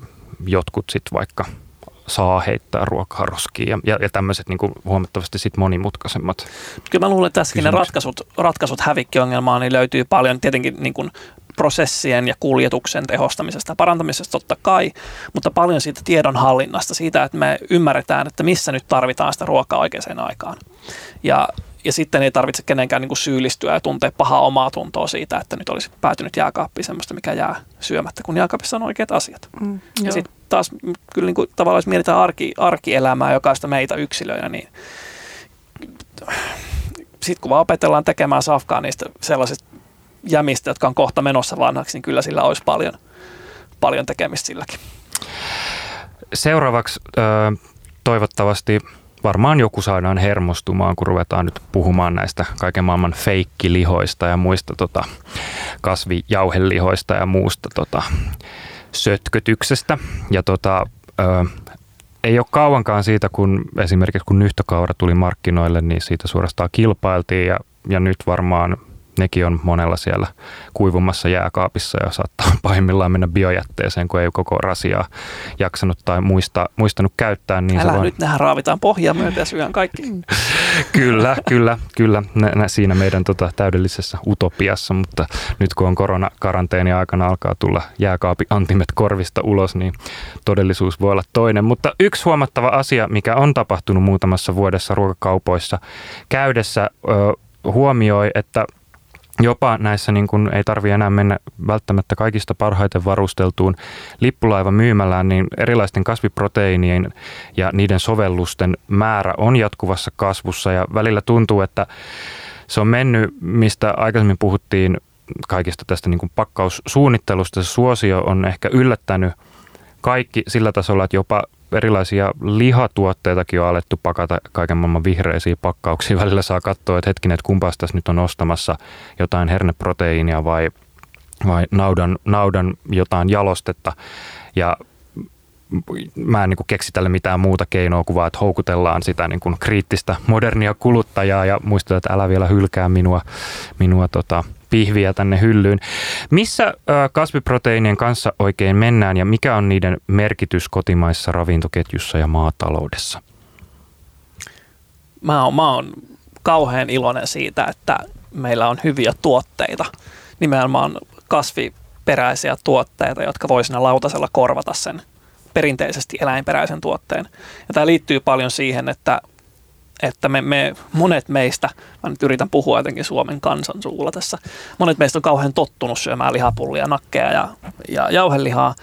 jotkut sitten vaikka saa heittää ruokaa roskiin ja, ja, ja tämmöiset niin huomattavasti sit monimutkaisemmat Kyllä mä luulen, että tässäkin ne ratkaisut, ratkaisut hävikkiongelmaan niin löytyy paljon. Tietenkin niin kuin prosessien ja kuljetuksen tehostamisesta ja parantamisesta totta kai, mutta paljon siitä tiedonhallinnasta, siitä, että me ymmärretään, että missä nyt tarvitaan sitä ruokaa oikeaan aikaan. Ja ja sitten ei tarvitse kenenkään niin kuin syyllistyä ja tuntea pahaa omaa tuntoa siitä, että nyt olisi päätynyt jääkaappiin semmoista, mikä jää syömättä, kun jääkaapissa on oikeat asiat. Mm, ja sitten taas kyllä niin kuin, tavallaan jos mietitään arki, arkielämää jokaista meitä yksilöjä, niin sitten kun vaan opetellaan tekemään safkaa niistä sellaisista jämistä, jotka on kohta menossa vanhaksi, niin kyllä sillä olisi paljon, paljon tekemistä silläkin. Seuraavaksi toivottavasti varmaan joku saadaan hermostumaan, kun ruvetaan nyt puhumaan näistä kaiken maailman feikkilihoista ja muista tota, kasvijauhelihoista ja muusta tota, sötkötyksestä. Ja tota, ö, ei ole kauankaan siitä, kun esimerkiksi kun nyhtökaura tuli markkinoille, niin siitä suorastaan kilpailtiin ja, ja nyt varmaan nekin on monella siellä kuivumassa jääkaapissa ja saattaa [laughs] pahimmillaan mennä biojätteeseen, kun ei koko rasiaa jaksanut tai muista, muistanut käyttää. Niin Älä se nyt, nehän raavitaan pohjaa myötä ja syön kaikki. [laughs] kyllä, kyllä, kyllä. Nä, nä, siinä meidän tota, täydellisessä utopiassa, mutta nyt kun on koronakaranteeni aikana alkaa tulla jääkaapi antimet korvista ulos, niin todellisuus voi olla toinen. Mutta yksi huomattava asia, mikä on tapahtunut muutamassa vuodessa ruokakaupoissa käydessä, ö, huomioi, että Jopa näissä niin kun ei tarvi enää mennä välttämättä kaikista parhaiten varusteltuun lippulaiva myymälään, niin erilaisten kasviproteiinien ja niiden sovellusten määrä on jatkuvassa kasvussa ja välillä tuntuu, että se on mennyt, mistä aikaisemmin puhuttiin kaikista tästä niin kuin pakkaussuunnittelusta. Se suosio on ehkä yllättänyt kaikki sillä tasolla, että jopa erilaisia lihatuotteitakin on alettu pakata kaiken maailman vihreisiin pakkauksiin. Välillä saa katsoa, että hetkinen, että kumpas tässä nyt on ostamassa jotain herneproteiinia vai, vai naudan, naudan jotain jalostetta. Ja mä en niin kuin keksi tälle mitään muuta keinoa kuin vaan, että houkutellaan sitä niin kuin kriittistä modernia kuluttajaa ja muistetaan, että älä vielä hylkää minua, minua tota, pihviä tänne hyllyyn. Missä kasviproteiinien kanssa oikein mennään ja mikä on niiden merkitys kotimaissa ravintoketjussa ja maataloudessa? Mä oon, mä oon kauhean iloinen siitä, että meillä on hyviä tuotteita, nimenomaan kasviperäisiä tuotteita, jotka voi siinä lautasella korvata sen perinteisesti eläinperäisen tuotteen. Ja tämä liittyy paljon siihen, että että me, me, monet meistä, mä nyt yritän puhua jotenkin Suomen kansan suulla tässä, monet meistä on kauhean tottunut syömään lihapullia, nakkeja ja, ja jauhelihaa,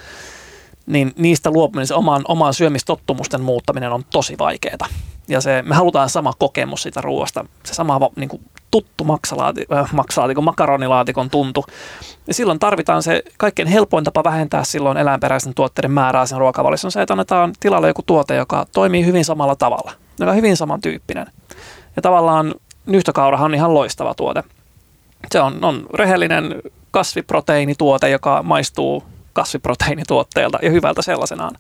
niin niistä luopuminen, se oman, oman syömistottumusten muuttaminen on tosi vaikeaa. Ja se, me halutaan sama kokemus siitä ruoasta, se sama niin kuin, tuttu maksalaati, äh, maksalaatikon, makaronilaatikon tuntu. Ja silloin tarvitaan se kaikkein helpoin tapa vähentää silloin eläinperäisten tuotteiden määrää sen ruokavaliossa on se, että annetaan tilalle joku tuote, joka toimii hyvin samalla tavalla, joka on hyvin samantyyppinen. Ja tavallaan nyhtökaurahan on ihan loistava tuote. Se on, on rehellinen kasviproteiinituote, joka maistuu kasviproteiinituotteelta ja hyvältä sellaisenaan.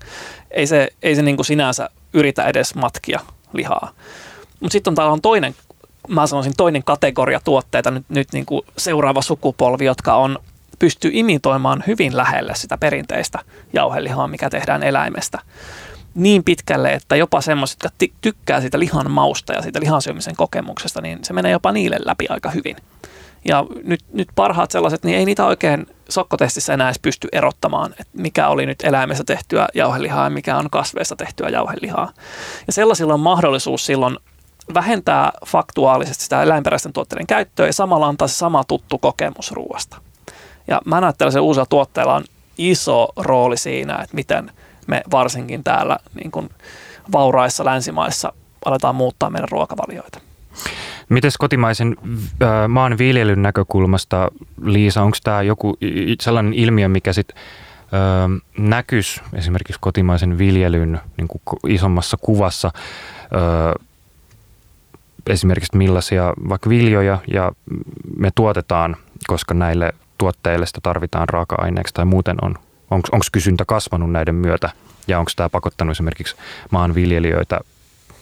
Ei se, ei se niin kuin sinänsä yritä edes matkia lihaa. Mutta sitten on täällä on toinen, mä sanoisin toinen kategoria tuotteita, nyt, nyt niin kuin seuraava sukupolvi, jotka on pystyy imitoimaan hyvin lähelle sitä perinteistä jauhelihaa, mikä tehdään eläimestä. Niin pitkälle, että jopa semmoiset, jotka tykkää siitä lihan mausta ja siitä lihansyömisen kokemuksesta, niin se menee jopa niille läpi aika hyvin. Ja nyt, nyt parhaat sellaiset, niin ei niitä oikein sokkotestissä enää edes pysty erottamaan, että mikä oli nyt eläimessä tehtyä jauhelihaa ja mikä on kasveista tehtyä jauhelihaa. Ja sellaisilla on mahdollisuus silloin vähentää faktuaalisesti sitä eläinperäisten tuotteiden käyttöä ja samalla antaa se sama tuttu kokemus ruoasta. Ja mä ajattelen, että uusilla tuotteilla on iso rooli siinä, että miten me varsinkin täällä niin kuin vauraissa länsimaissa aletaan muuttaa meidän ruokavalioita. Miten kotimaisen äh, maanviljelyn näkökulmasta, Liisa, onko tämä joku sellainen ilmiö, mikä sitten äh, näkyisi esimerkiksi kotimaisen viljelyn niin kuin isommassa kuvassa, äh, esimerkiksi millaisia vaikka viljoja ja me tuotetaan, koska näille tuotteille sitä tarvitaan raaka-aineeksi tai muuten on, onko kysyntä kasvanut näiden myötä ja onko tämä pakottanut esimerkiksi maanviljelijöitä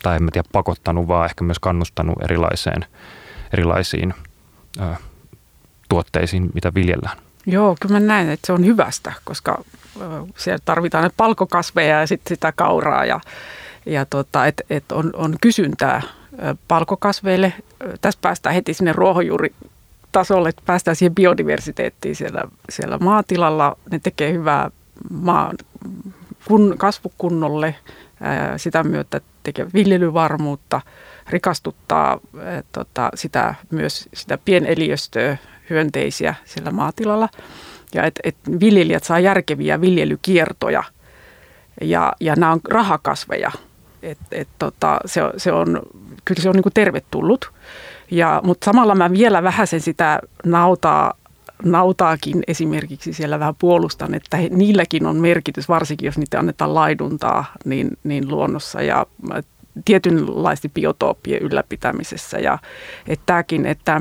tai en mä tiedä pakottanut, vaan ehkä myös kannustanut erilaiseen, erilaisiin ö, tuotteisiin, mitä viljellään. Joo, kyllä mä näen, että se on hyvästä, koska siellä tarvitaan ne palkokasveja ja sitten sitä kauraa ja, ja tota, että et on, on kysyntää palkokasveille. Tässä päästään heti sinne ruohonjuuritasolle, että päästään siihen biodiversiteettiin siellä, siellä maatilalla. Ne tekee hyvää maan kun, kasvukunnolle, sitä myötä tekee viljelyvarmuutta, rikastuttaa tota, sitä, myös sitä pieneliöstöä, hyönteisiä siellä maatilalla. Ja että et viljelijät saa järkeviä viljelykiertoja ja, ja nämä on rahakasveja. Et, et tota, se, se on, kyllä se on niin tervetullut. Ja, mutta samalla mä vielä vähän sen sitä nautaa nautaakin esimerkiksi siellä vähän puolustan, että he, niilläkin on merkitys, varsinkin jos niitä annetaan laiduntaa niin, niin luonnossa ja tietynlaisesti biotooppien ylläpitämisessä. Ja että tämäkin, että,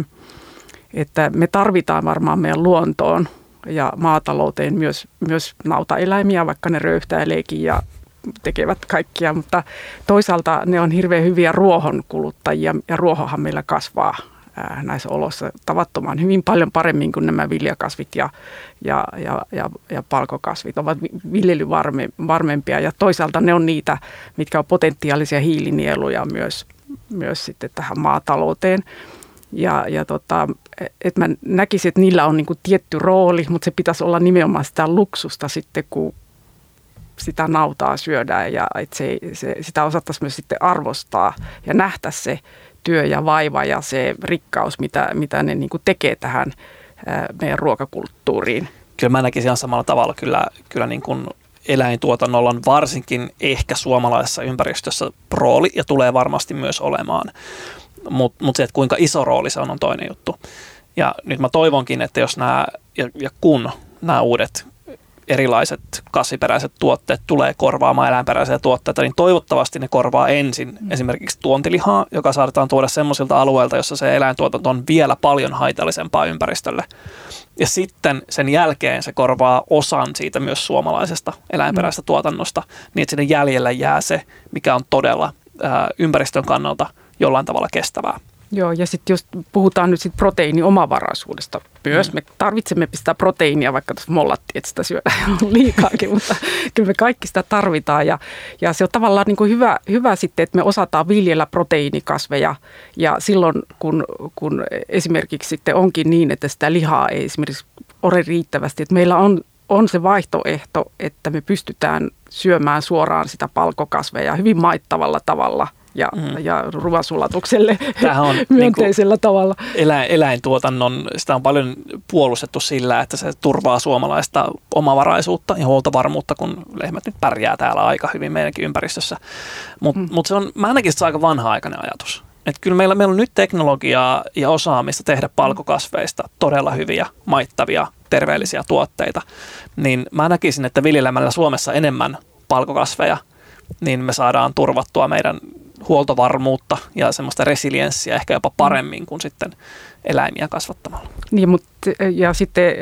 että me tarvitaan varmaan meidän luontoon ja maatalouteen myös, myös nautaeläimiä, vaikka ne röyhtäileekin ja tekevät kaikkia, mutta toisaalta ne on hirveän hyviä ruohon kuluttajia ja ruohohan meillä kasvaa näissä oloissa tavattoman hyvin paljon paremmin kuin nämä viljakasvit ja, ja, ja, ja, ja palkokasvit ovat viljelyvarmempia ja toisaalta ne on niitä, mitkä on potentiaalisia hiilinieluja myös, myös sitten tähän maatalouteen. Ja, ja tota, et mä näkisin, että niillä on niinku tietty rooli, mutta se pitäisi olla nimenomaan sitä luksusta sitten, kun sitä nautaa syödään ja että se, se, sitä osattaisiin myös sitten arvostaa ja nähdä se työ ja vaiva ja se rikkaus, mitä, mitä ne niin tekee tähän meidän ruokakulttuuriin. Kyllä mä näkisin ihan samalla tavalla kyllä, kyllä niin kuin eläintuotannolla on varsinkin ehkä suomalaisessa ympäristössä rooli ja tulee varmasti myös olemaan. Mutta mut se, että kuinka iso rooli se on, on toinen juttu. Ja nyt mä toivonkin, että jos nämä ja, ja kun nämä uudet erilaiset kasviperäiset tuotteet tulee korvaamaan eläinperäisiä tuotteita, niin toivottavasti ne korvaa ensin mm. esimerkiksi tuontilihaa, joka saatetaan tuoda semmoisilta alueilta, jossa se eläintuotanto on vielä paljon haitallisempaa ympäristölle. Ja sitten sen jälkeen se korvaa osan siitä myös suomalaisesta eläinperäisestä mm. tuotannosta, niin että sinne jäljellä jää se, mikä on todella ää, ympäristön kannalta jollain tavalla kestävää. Joo, ja sitten jos puhutaan nyt sit proteiiniomavaraisuudesta myös, mm. me tarvitsemme sitä proteiinia, vaikka tuossa mollattiin, että sitä syödään [laughs] liikaakin, mutta kyllä me kaikki sitä tarvitaan. Ja, ja se on tavallaan niin kuin hyvä, hyvä sitten, että me osataan viljellä proteiinikasveja, ja silloin kun, kun esimerkiksi sitten onkin niin, että sitä lihaa ei esimerkiksi ole riittävästi, että meillä on on se vaihtoehto, että me pystytään syömään suoraan sitä palkokasveja hyvin maittavalla tavalla – ja, mm. ja ruoansulatukselle [laughs] on myönteisellä niin tavalla. Eläin, eläintuotannon, sitä on paljon puolustettu sillä, että se turvaa suomalaista omavaraisuutta ja huoltovarmuutta, kun lehmät nyt pärjää täällä aika hyvin meidänkin ympäristössä. Mutta mm. mut se on, mä ainakin se on aika vanha-aikainen ajatus. Että kyllä meillä, meillä on nyt teknologiaa ja osaamista tehdä palkokasveista todella hyviä, maittavia, terveellisiä tuotteita. Niin mä näkisin, että viljelemällä Suomessa enemmän palkokasveja, niin me saadaan turvattua meidän huoltovarmuutta ja semmoista resilienssiä ehkä jopa paremmin kuin sitten eläimiä kasvattamalla. Niin, mutta ja sitten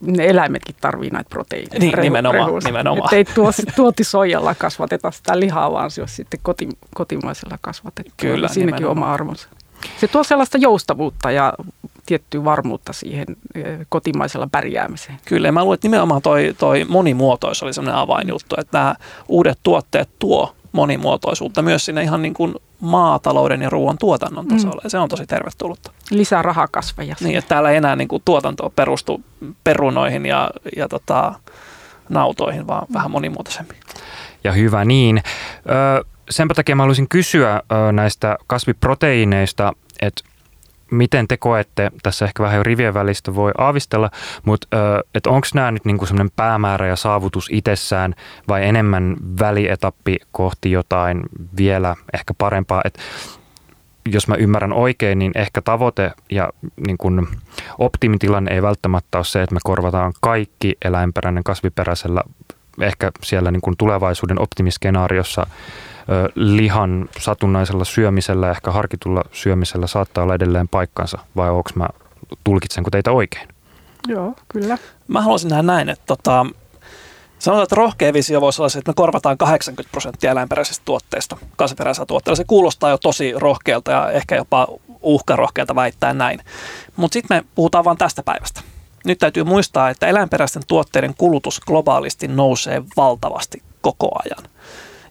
ne eläimetkin tarvii näitä proteiineja. Niin, rehu, nimenomaan. Rehuissa. nimenomaan. Että ei tuo, tuotisoijalla kasvateta sitä lihaa, vaan se on sitten koti, kotimaisella kasvatettu. Kyllä, Siinäkin nimenomaan. oma arvonsa. Se tuo sellaista joustavuutta ja tiettyä varmuutta siihen kotimaisella pärjäämiseen. Kyllä, mä luulen, että nimenomaan toi, toi monimuotoisuus oli sellainen avainjuttu, että nämä uudet tuotteet tuo monimuotoisuutta myös sinne ihan niin kuin maatalouden ja ruoan tuotannon tasolla. Mm. Se on tosi tervetullutta. Lisää rahakasveja. Niin, että täällä ei enää niin kuin tuotanto perustu perunoihin ja, ja tota, nautoihin, vaan mm. vähän monimuotoisempi. Ja hyvä niin. Ö, senpä takia mä haluaisin kysyä ö, näistä kasviproteiineista, että miten te koette, tässä ehkä vähän jo rivien välistä voi aavistella, mutta onko nämä nyt niinku semmoinen päämäärä ja saavutus itsessään vai enemmän välietappi kohti jotain vielä ehkä parempaa, että jos mä ymmärrän oikein, niin ehkä tavoite ja niin kun optimitilanne ei välttämättä ole se, että me korvataan kaikki eläinperäinen kasviperäisellä, ehkä siellä niin kun tulevaisuuden optimiskenaariossa lihan satunnaisella syömisellä, ehkä harkitulla syömisellä saattaa olla edelleen paikkansa, vai onko mä, tulkitsenko teitä oikein? Joo, kyllä. Mä haluaisin nähdä näin, että tota, sanotaan, että rohkea visio voisi olla se, että me korvataan 80 prosenttia eläinperäisestä tuotteista kasviperäisellä tuotteella. Se kuulostaa jo tosi rohkealta ja ehkä jopa uhkarohkealta väittää näin. Mutta sitten me puhutaan vain tästä päivästä. Nyt täytyy muistaa, että eläinperäisten tuotteiden kulutus globaalisti nousee valtavasti koko ajan.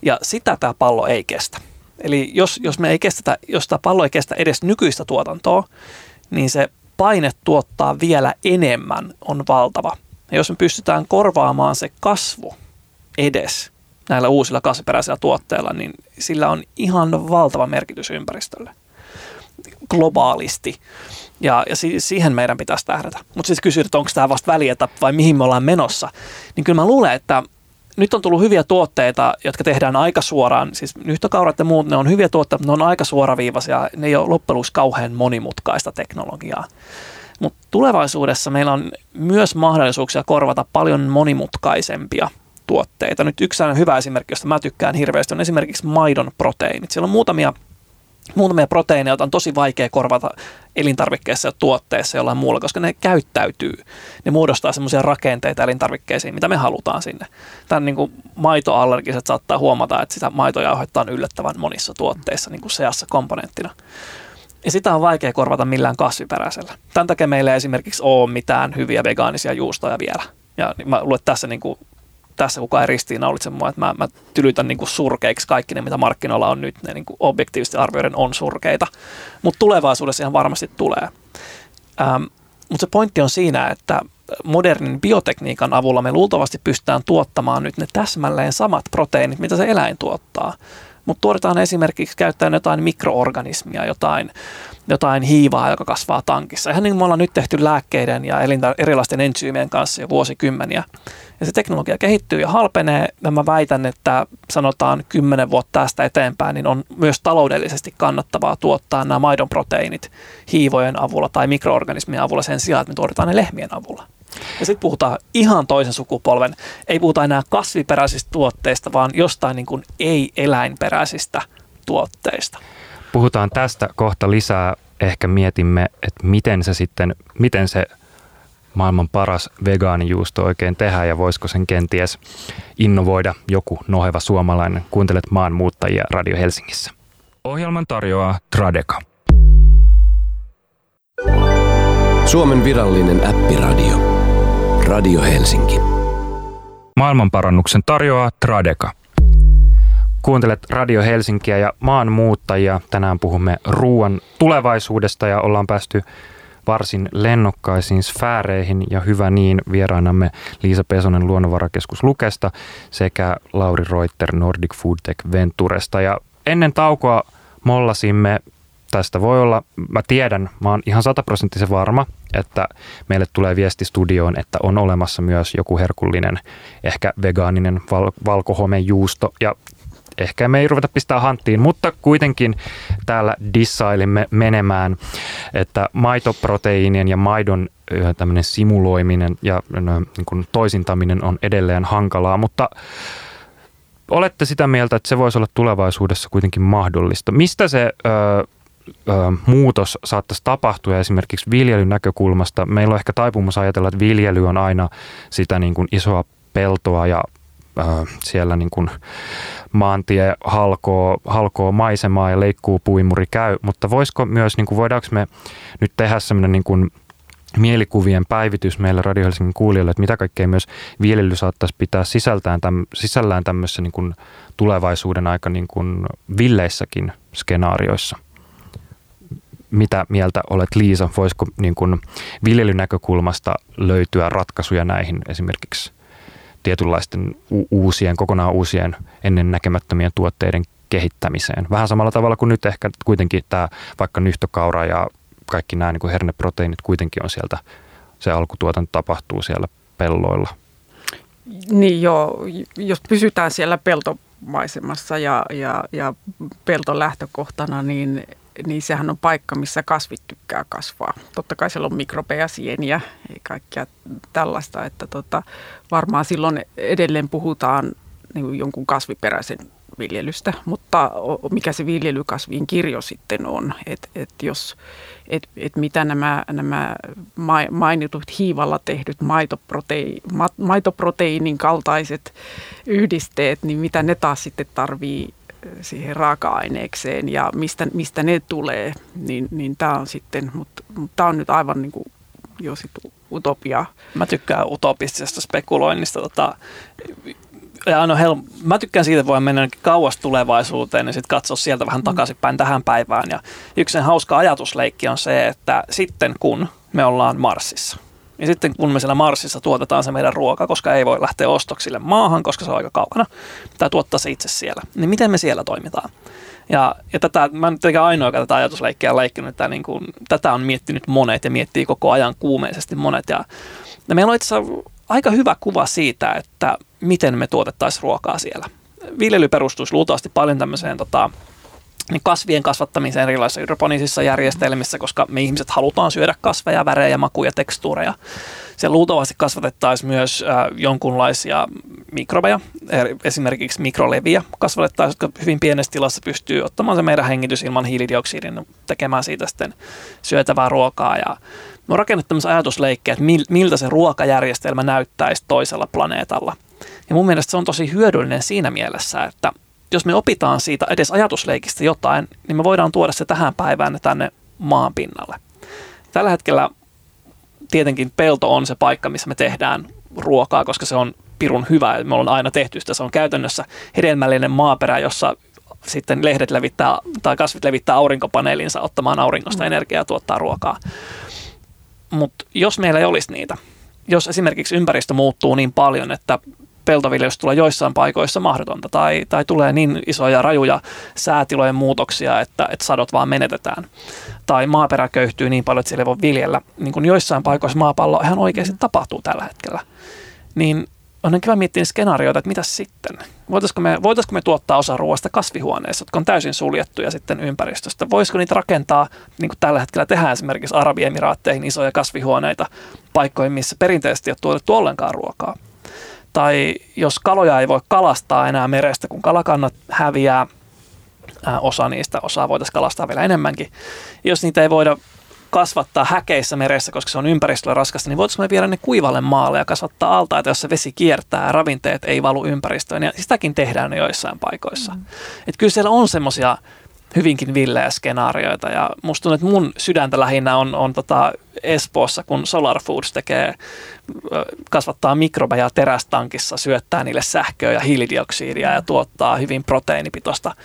Ja sitä tämä pallo ei kestä. Eli jos, jos me ei kestetä, jos tämä pallo ei kestä edes nykyistä tuotantoa, niin se paine tuottaa vielä enemmän on valtava. Ja jos me pystytään korvaamaan se kasvu edes näillä uusilla kasviperäisillä tuotteilla, niin sillä on ihan valtava merkitys ympäristölle globaalisti. Ja, ja siihen meidän pitäisi tähdätä. Mutta siis kysyä, että onko tämä vasta välietappi vai mihin me ollaan menossa, niin kyllä mä luulen, että nyt on tullut hyviä tuotteita, jotka tehdään aika suoraan. Siis nyhtökaurat ja muut, ne on hyviä tuotteita, mutta ne on aika suoraviivaisia. Ne ei ole loppujen kauhean monimutkaista teknologiaa. Mutta tulevaisuudessa meillä on myös mahdollisuuksia korvata paljon monimutkaisempia tuotteita. Nyt yksi hyvä esimerkki, josta mä tykkään hirveästi, on esimerkiksi maidon proteiinit. Siellä on muutamia muutamia proteiineja, on tosi vaikea korvata elintarvikkeessa ja tuotteessa jollain muulla, koska ne käyttäytyy. Ne muodostaa semmoisia rakenteita elintarvikkeisiin, mitä me halutaan sinne. Tämän niin kuin maitoallergiset saattaa huomata, että sitä maitojauhetta on yllättävän monissa tuotteissa niin kuin seassa komponenttina. Ja sitä on vaikea korvata millään kasviperäisellä. Tämän takia meillä ei esimerkiksi ole mitään hyviä vegaanisia juustoja vielä. Ja mä luulen, että tässä niin kuin tässä kukaan ei ristiinnaulitse mua, että mä, mä tylytän niin kuin surkeiksi kaikki ne, mitä markkinoilla on nyt, ne niin kuin objektiivisesti arvioiden on surkeita, mutta tulevaisuudessa ihan varmasti tulee. Ähm, mutta se pointti on siinä, että modernin biotekniikan avulla me luultavasti pystytään tuottamaan nyt ne täsmälleen samat proteiinit, mitä se eläin tuottaa. Mutta tuotetaan esimerkiksi käyttäen jotain mikroorganismia, jotain, jotain hiivaa, joka kasvaa tankissa. Ihan niin kuin me ollaan nyt tehty lääkkeiden ja erilaisten entsyymien kanssa jo vuosikymmeniä. Ja se teknologia kehittyy ja halpenee. Ja mä väitän, että sanotaan kymmenen vuotta tästä eteenpäin, niin on myös taloudellisesti kannattavaa tuottaa nämä maidon proteiinit hiivojen avulla tai mikroorganismien avulla sen sijaan, että me tuotetaan ne lehmien avulla. Ja sitten puhutaan ihan toisen sukupolven, ei puhuta enää kasviperäisistä tuotteista, vaan jostain niin kuin ei-eläinperäisistä tuotteista. Puhutaan tästä kohta lisää. Ehkä mietimme, että miten se sitten, miten se maailman paras vegaanijuusto oikein tehdä ja voisiko sen kenties innovoida joku noheva suomalainen. Kuuntelet maanmuuttajia Radio Helsingissä. Ohjelman tarjoaa Tradeka. Suomen virallinen äppiradio. Radio Helsinki. Maailmanparannuksen tarjoaa Tradeka. Kuuntelet Radio Helsinkiä ja maanmuuttajia. Tänään puhumme ruoan tulevaisuudesta ja ollaan päästy varsin lennokkaisiin sfääreihin ja hyvä niin vieraanamme Liisa Pesonen Luonnonvarakeskus Lukesta sekä Lauri Reuter Nordic Foodtech Venturesta. Ja ennen taukoa mollasimme tästä voi olla, mä tiedän, mä oon ihan sataprosenttisen varma, että meille tulee viesti studioon, että on olemassa myös joku herkullinen, ehkä vegaaninen val- valkohomejuusto. Ja ehkä me ei ruveta pistää hanttiin, mutta kuitenkin täällä dissailimme menemään, että maitoproteiinien ja maidon tämmöinen simuloiminen ja niin kuin toisintaminen on edelleen hankalaa, mutta olette sitä mieltä, että se voisi olla tulevaisuudessa kuitenkin mahdollista. Mistä se ö, ö, muutos saattaisi tapahtua esimerkiksi viljelyn näkökulmasta? Meillä on ehkä taipumus ajatella, että viljely on aina sitä niin kuin isoa peltoa ja siellä niin kuin maantie halkoo, halkoo maisemaa ja leikkuu puimuri käy, mutta voisiko myös, niin kuin voidaanko me nyt tehdä semmoinen niin kuin mielikuvien päivitys meillä Radio Helsingin kuulijoille, että mitä kaikkea myös viljely saattaisi pitää sisältään täm, sisällään tämmöisessä niin kuin tulevaisuuden aika niin kuin villeissäkin skenaarioissa. Mitä mieltä olet Liisa? Voisiko niin kuin viljelynäkökulmasta löytyä ratkaisuja näihin esimerkiksi tietynlaisten u- uusien, kokonaan uusien ennen näkemättömien tuotteiden kehittämiseen. Vähän samalla tavalla kuin nyt ehkä kuitenkin tämä vaikka nyhtökaura ja kaikki nämä niin kuin herneproteiinit kuitenkin on sieltä, se alkutuotanto tapahtuu siellä pelloilla. Niin joo, jos pysytään siellä peltomaisemassa ja, ja, ja pelton lähtökohtana, niin, niin sehän on paikka, missä kasvit tykkää kasvaa. Totta kai siellä on mikrobeja, sieniä ja kaikkea tällaista, että tota, varmaan silloin edelleen puhutaan niin jonkun kasviperäisen viljelystä, mutta mikä se viljelykasvien kirjo sitten on, että et et, et mitä nämä, nämä mainitut hiivalla tehdyt maitoprotei, maitoproteiinin kaltaiset yhdisteet, niin mitä ne taas sitten tarvii siihen raaka-aineekseen ja mistä, mistä ne tulee, niin, niin tämä on sitten, mutta mut tämä on nyt aivan niin kuin jo sit utopia. Mä tykkään utopistisesta spekuloinnista. Tota, ja no hel- mä tykkään siitä, että voi mennä kauas tulevaisuuteen ja sitten katsoa sieltä vähän mm. takaisinpäin tähän päivään. Ja yksi sen hauska ajatusleikki on se, että sitten kun me ollaan Marsissa, ja sitten kun me siellä Marsissa tuotetaan se meidän ruoka, koska ei voi lähteä ostoksille maahan, koska se on aika kaukana, tai tuottaa se itse siellä, niin miten me siellä toimitaan? Ja, ja tätä, mä en nyt ainoa, joka tätä ajatusleikkiä on leikkinyt, että niin kuin, tätä on miettinyt monet ja miettii koko ajan kuumeisesti monet. Ja, ja meillä on itse asiassa aika hyvä kuva siitä, että miten me tuotettaisiin ruokaa siellä. Viljely perustuisi luultavasti paljon tämmöiseen tota, niin kasvien kasvattamiseen erilaisissa hydroponisissa järjestelmissä, koska me ihmiset halutaan syödä kasveja, värejä, makuja, tekstuureja. Siellä luultavasti kasvatettaisiin myös äh, jonkunlaisia mikrobeja, esimerkiksi mikroleviä kasvatettaisiin, jotka hyvin pienessä tilassa pystyy ottamaan se meidän hengitys ilman hiilidioksidin, tekemään siitä sitten syötävää ruokaa. Ja me on rakennettu tämmöisiä ajatusleikkejä, että miltä se ruokajärjestelmä näyttäisi toisella planeetalla. Ja mun mielestä se on tosi hyödyllinen siinä mielessä, että jos me opitaan siitä edes ajatusleikistä jotain, niin me voidaan tuoda se tähän päivään tänne maan pinnalle. Tällä hetkellä tietenkin pelto on se paikka, missä me tehdään ruokaa, koska se on pirun hyvä. Me ollaan aina tehty sitä. Se on käytännössä hedelmällinen maaperä, jossa sitten lehdet levittää tai kasvit levittää aurinkopaneelinsa ottamaan auringosta mm. energiaa ja tuottaa ruokaa. Mutta jos meillä ei olisi niitä, jos esimerkiksi ympäristö muuttuu niin paljon, että peltoviljelystä tulee joissain paikoissa mahdotonta tai, tai tulee niin isoja rajuja säätilojen muutoksia, että, että sadot vaan menetetään. Tai maaperä köyhtyy niin paljon, että siellä ei voi viljellä. Niin kuin joissain paikoissa maapallo ihan oikeasti tapahtuu tällä hetkellä. Niin on kiva miettiä skenaarioita, että mitä sitten? Voitaisiko me, voitaisiko me tuottaa osa ruoasta kasvihuoneissa, jotka on täysin suljettuja sitten ympäristöstä? Voisiko niitä rakentaa, niin kuin tällä hetkellä tehdään esimerkiksi Arabiemiraatteihin isoja kasvihuoneita paikkoihin, missä perinteisesti ei ole tuotettu ollenkaan ruokaa? Tai jos kaloja ei voi kalastaa enää merestä, kun kalakannat häviää, osa niistä, osaa voitaisiin kalastaa vielä enemmänkin. Jos niitä ei voida kasvattaa häkeissä meressä, koska se on ympäristöllä raskasta, niin voitaisiinko me viedä ne kuivalle maalle ja kasvattaa altaita, jossa vesi kiertää ja ravinteet ei valu ympäristöön. Ja sitäkin tehdään joissain paikoissa. Mm. Et kyllä siellä on semmoisia hyvinkin villejä skenaarioita ja musta tuntuu, että mun sydäntä lähinnä on, on tota Espoossa, kun Solar Foods tekee, kasvattaa mikrobeja terästankissa, syöttää niille sähköä ja hiilidioksidia ja tuottaa hyvin proteiinipitoista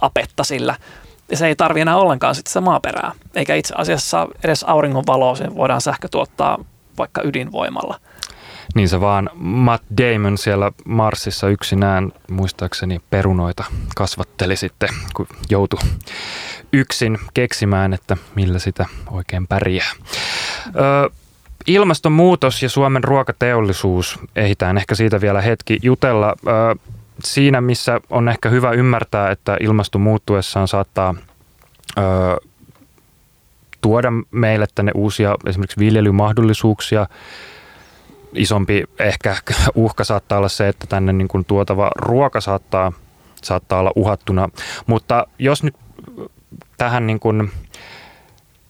apetta sillä. Ja se ei tarvi enää ollenkaan sitten sitä maaperää, eikä itse asiassa edes auringonvaloa, sen voidaan sähkö tuottaa vaikka ydinvoimalla. Niin se vaan Matt Damon siellä Marsissa yksinään muistaakseni perunoita kasvatteli sitten, kun joutui yksin keksimään, että millä sitä oikein pärjää. Ö, ilmastonmuutos ja Suomen ruokateollisuus, ehditään ehkä siitä vielä hetki jutella. Ö, siinä, missä on ehkä hyvä ymmärtää, että ilmaston muuttuessaan saattaa ö, tuoda meille tänne uusia esimerkiksi viljelymahdollisuuksia. Isompi ehkä [laughs] uhka saattaa olla se, että tänne niin kuin tuotava ruoka saattaa, saattaa olla uhattuna. Mutta jos nyt tähän niin kuin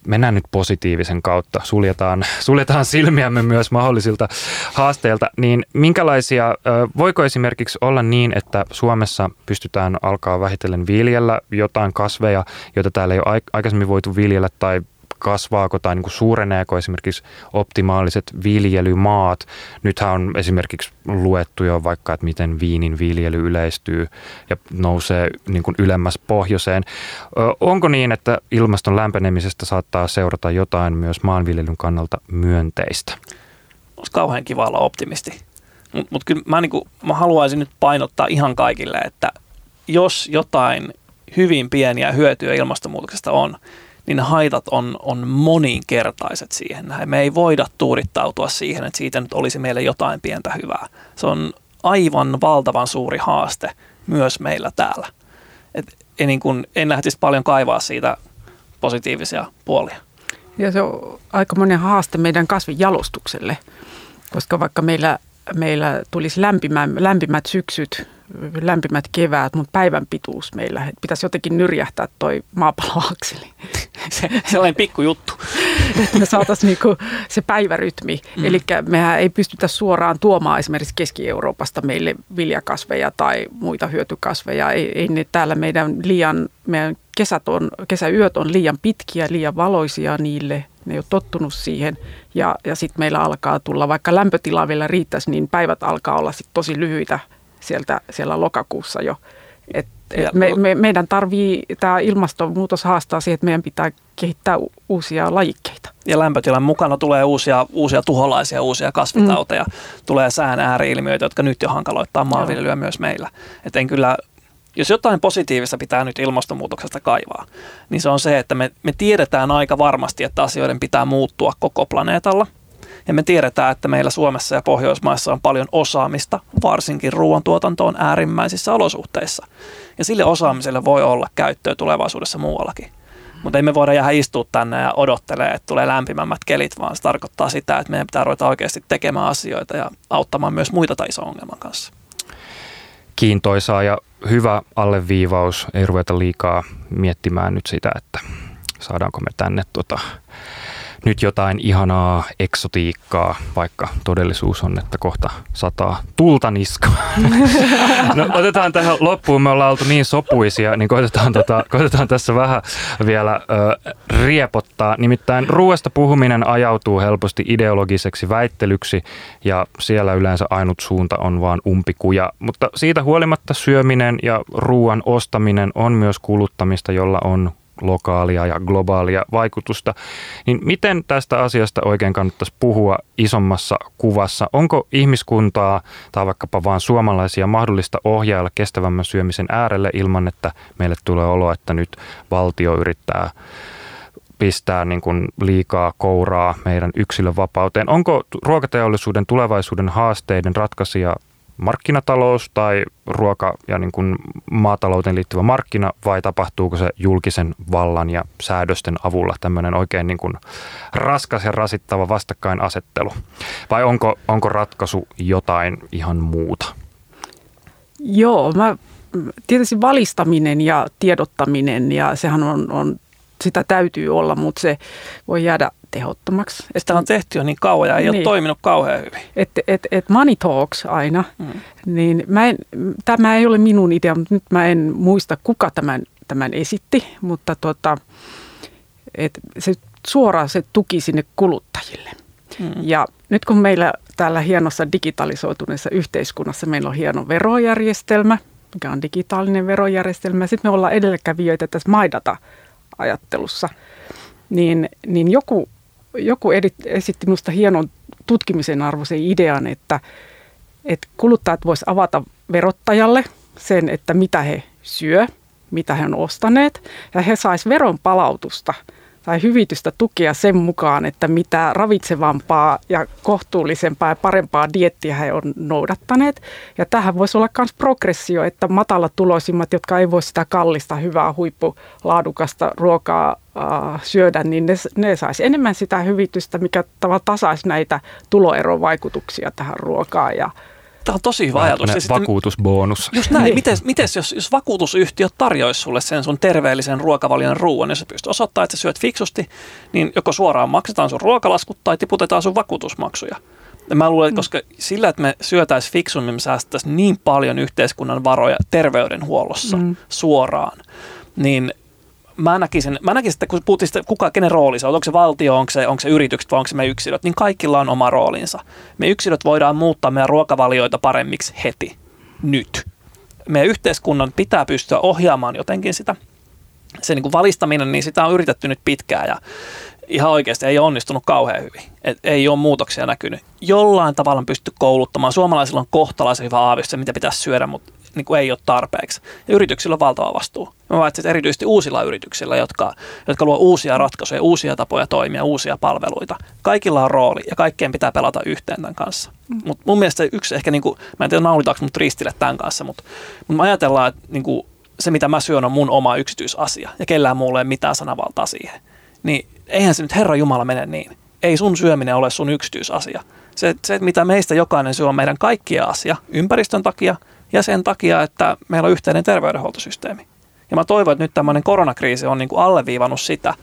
mennään nyt positiivisen kautta, suljetaan, [laughs] suljetaan silmiämme myös mahdollisilta haasteilta, niin minkälaisia, voiko esimerkiksi olla niin, että Suomessa pystytään alkaa vähitellen viljellä jotain kasveja, joita täällä ei ole aikaisemmin voitu viljellä tai kasvaako tai niin kuin suureneeko esimerkiksi optimaaliset viljelymaat. Nythän on esimerkiksi luettu jo vaikka, että miten viinin viljely yleistyy ja nousee niin kuin ylemmäs pohjoiseen. Onko niin, että ilmaston lämpenemisestä saattaa seurata jotain myös maanviljelyn kannalta myönteistä? Olisi kauhean kiva olla optimisti. Mutta mut kyllä mä, niinku, mä haluaisin nyt painottaa ihan kaikille, että jos jotain hyvin pieniä hyötyjä ilmastonmuutoksesta on, niin haitat on, on moninkertaiset siihen. Me ei voida tuurittautua siihen, että siitä nyt olisi meille jotain pientä hyvää. Se on aivan valtavan suuri haaste myös meillä täällä. Et en, niin kun, en lähtisi paljon kaivaa siitä positiivisia puolia. Ja se on aika monen haaste meidän kasvijalostukselle, koska vaikka meillä, meillä tulisi lämpimät syksyt, lämpimät keväät, mutta päivän pituus meillä. Et pitäisi jotenkin nyrjähtää toi maapalloakseli. [laughs] Se, sellainen pikkujuttu. [laughs] että me saataisiin niinku se päivärytmi. Mm. Eli mehän ei pystytä suoraan tuomaan esimerkiksi Keski-Euroopasta meille viljakasveja tai muita hyötykasveja. Ei, ei ne täällä meidän liian, meidän kesät on, kesäyöt on liian pitkiä, liian valoisia niille. Ne ei ole tottunut siihen. Ja, ja sitten meillä alkaa tulla, vaikka lämpötila vielä riittäisi, niin päivät alkaa olla sit tosi lyhyitä sieltä siellä lokakuussa jo. Et, et me, me, meidän tarvii, tämä ilmastonmuutos haastaa siihen, että meidän pitää kehittää uusia lajikkeita. Ja lämpötilan mukana tulee uusia, uusia tuholaisia, uusia kasvitauteja, mm. tulee sään ääriilmiöitä, jotka nyt jo hankaloittaa maanviljelyä myös meillä. Et en kyllä, jos jotain positiivista pitää nyt ilmastonmuutoksesta kaivaa, niin se on se, että me, me tiedetään aika varmasti, että asioiden pitää muuttua koko planeetalla – ja me tiedetään, että meillä Suomessa ja Pohjoismaissa on paljon osaamista, varsinkin ruoantuotantoon äärimmäisissä olosuhteissa. Ja sille osaamiselle voi olla käyttöä tulevaisuudessa muuallakin. Mutta ei me voida jäädä istua tänne ja odottelee, että tulee lämpimämmät kelit, vaan se tarkoittaa sitä, että meidän pitää ruveta oikeasti tekemään asioita ja auttamaan myös muita tai iso ongelman kanssa. Kiintoisaa ja hyvä alleviivaus. Ei ruveta liikaa miettimään nyt sitä, että saadaanko me tänne tota, nyt jotain ihanaa eksotiikkaa, vaikka todellisuus on, että kohta sataa tulta niskaan. [laughs] no, otetaan tähän loppuun, me ollaan oltu niin sopuisia, niin koitetaan, tota, koitetaan tässä vähän vielä ö, riepottaa. Nimittäin ruoasta puhuminen ajautuu helposti ideologiseksi väittelyksi ja siellä yleensä ainut suunta on vaan umpikuja. Mutta siitä huolimatta syöminen ja ruoan ostaminen on myös kuluttamista, jolla on lokaalia ja globaalia vaikutusta, niin miten tästä asiasta oikein kannattaisi puhua isommassa kuvassa? Onko ihmiskuntaa tai vaikkapa vain suomalaisia mahdollista ohjailla kestävämmän syömisen äärelle ilman, että meille tulee olo, että nyt valtio yrittää pistää niin kuin liikaa kouraa meidän yksilön vapauteen. Onko ruokateollisuuden tulevaisuuden haasteiden ratkaisija markkinatalous tai ruoka- ja niin kuin maatalouteen liittyvä markkina vai tapahtuuko se julkisen vallan ja säädösten avulla tämmöinen oikein niin kuin raskas ja rasittava vastakkainasettelu? Vai onko, onko ratkaisu jotain ihan muuta? Joo, mä tietysti valistaminen ja tiedottaminen ja sehän on, on sitä täytyy olla, mutta se voi jäädä tehottomaksi. Sitä on tehty jo niin kauan ja ei niin. ole toiminut kauhean hyvin. Että et, et money talks aina, mm. niin mä en, tämä ei ole minun idea, mutta nyt mä en muista kuka tämän, tämän esitti, mutta tota, et se suoraan se tuki sinne kuluttajille. Mm. Ja nyt kun meillä täällä hienossa digitalisoituneessa yhteiskunnassa meillä on hieno verojärjestelmä, mikä on digitaalinen verojärjestelmä, ja sitten me ollaan edelläkävijöitä tässä maidata-ajattelussa, niin, niin joku joku esitti minusta hienon tutkimisen arvoisen idean, että, että kuluttajat voisivat avata verottajalle sen, että mitä he syö, mitä he on ostaneet, ja he saisivat veron palautusta tai hyvitystä tukea sen mukaan, että mitä ravitsevampaa ja kohtuullisempaa ja parempaa diettiä he on noudattaneet. Ja tähän voisi olla myös progressio, että matala tuloisimmat, jotka ei voi sitä kallista, hyvää, huippulaadukasta ruokaa äh, syödä, niin ne, ne saisi enemmän sitä hyvitystä, mikä tavallaan tasaisi näitä tuloerovaikutuksia tähän ruokaan ja Tämä on tosi hyvä ajatus. Ja vakuutusbonus. Just näin. Miten, mites, jos, jos vakuutusyhtiö tarjoaisi sulle sen sun terveellisen ruokavalion ruoan, jos sä pystyt osoittamaan, että sä syöt fiksusti, niin joko suoraan maksetaan sun ruokalaskut tai tiputetaan sun vakuutusmaksuja. Ja mä luulen, että mm. koska sillä, että me syötäisiin fiksummin, me säästäisiin niin paljon yhteiskunnan varoja terveydenhuollossa mm. suoraan, niin mä näkisin, mä näkisin, että kun puhuttiin sitä, kuka, kenen rooli se on, onko se valtio, onko se, onko se yritykset vai onko se me yksilöt, niin kaikilla on oma roolinsa. Me yksilöt voidaan muuttaa meidän ruokavalioita paremmiksi heti, nyt. Meidän yhteiskunnan pitää pystyä ohjaamaan jotenkin sitä. Se niin kuin valistaminen, niin sitä on yritetty nyt pitkään ja ihan oikeasti ei ole onnistunut kauhean hyvin. Et ei ole muutoksia näkynyt. Jollain tavalla pysty kouluttamaan. Suomalaisilla on kohtalaisen hyvä aavistus, mitä pitäisi syödä, mutta niin kuin ei ole tarpeeksi. Ja yrityksillä on valtava vastuu. Mä valitsin, että erityisesti uusilla yrityksillä, jotka, jotka luo uusia ratkaisuja, uusia tapoja toimia, uusia palveluita. Kaikilla on rooli ja kaikkeen pitää pelata yhteen tämän kanssa. Mm. Mutta mun mielestä yksi ehkä, niin kuin, mä en tiedä naulitaanko mut ristille tämän kanssa, mutta, mutta me ajatellaan, että niin kuin, se mitä mä syön on mun oma yksityisasia ja kellään muulla ei mitään sanavaltaa siihen. Niin eihän se nyt Herra Jumala mene niin. Ei sun syöminen ole sun yksityisasia. Se, se mitä meistä jokainen syö on meidän kaikkia asia ympäristön takia – ja sen takia, että meillä on yhteinen terveydenhuoltosysteemi. Ja mä toivon, että nyt tämmöinen koronakriisi on niin kuin alleviivannut sitä,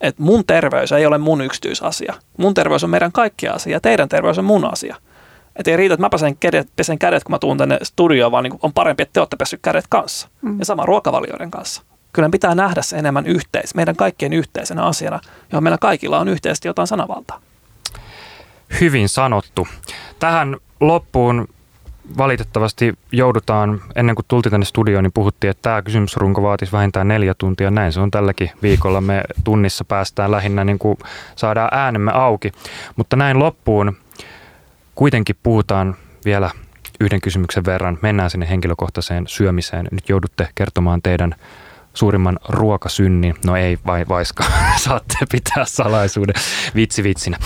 että mun terveys ei ole mun yksityisasia. Mun terveys on meidän kaikkia asia ja teidän terveys on mun asia. Että ei riitä, että mä pesen kädet, pesen kädet kun mä tuun tänne studioon, vaan niin on parempi, että te olette pessyt kädet kanssa. Mm. Ja sama ruokavalioiden kanssa. Kyllä pitää nähdä se enemmän yhteis, meidän kaikkien yhteisenä asiana, johon meillä kaikilla on yhteisesti jotain sanavaltaa. Hyvin sanottu. Tähän loppuun valitettavasti joudutaan, ennen kuin tultiin tänne studioon, niin puhuttiin, että tämä kysymysrunko vaatisi vähintään neljä tuntia. Näin se on tälläkin viikolla. Me tunnissa päästään lähinnä niin kuin saadaan äänemme auki. Mutta näin loppuun kuitenkin puhutaan vielä yhden kysymyksen verran. Mennään sinne henkilökohtaiseen syömiseen. Nyt joudutte kertomaan teidän suurimman ruokasynnin. No ei vai vaiska, [laughs] saatte pitää salaisuuden vitsi vitsinä.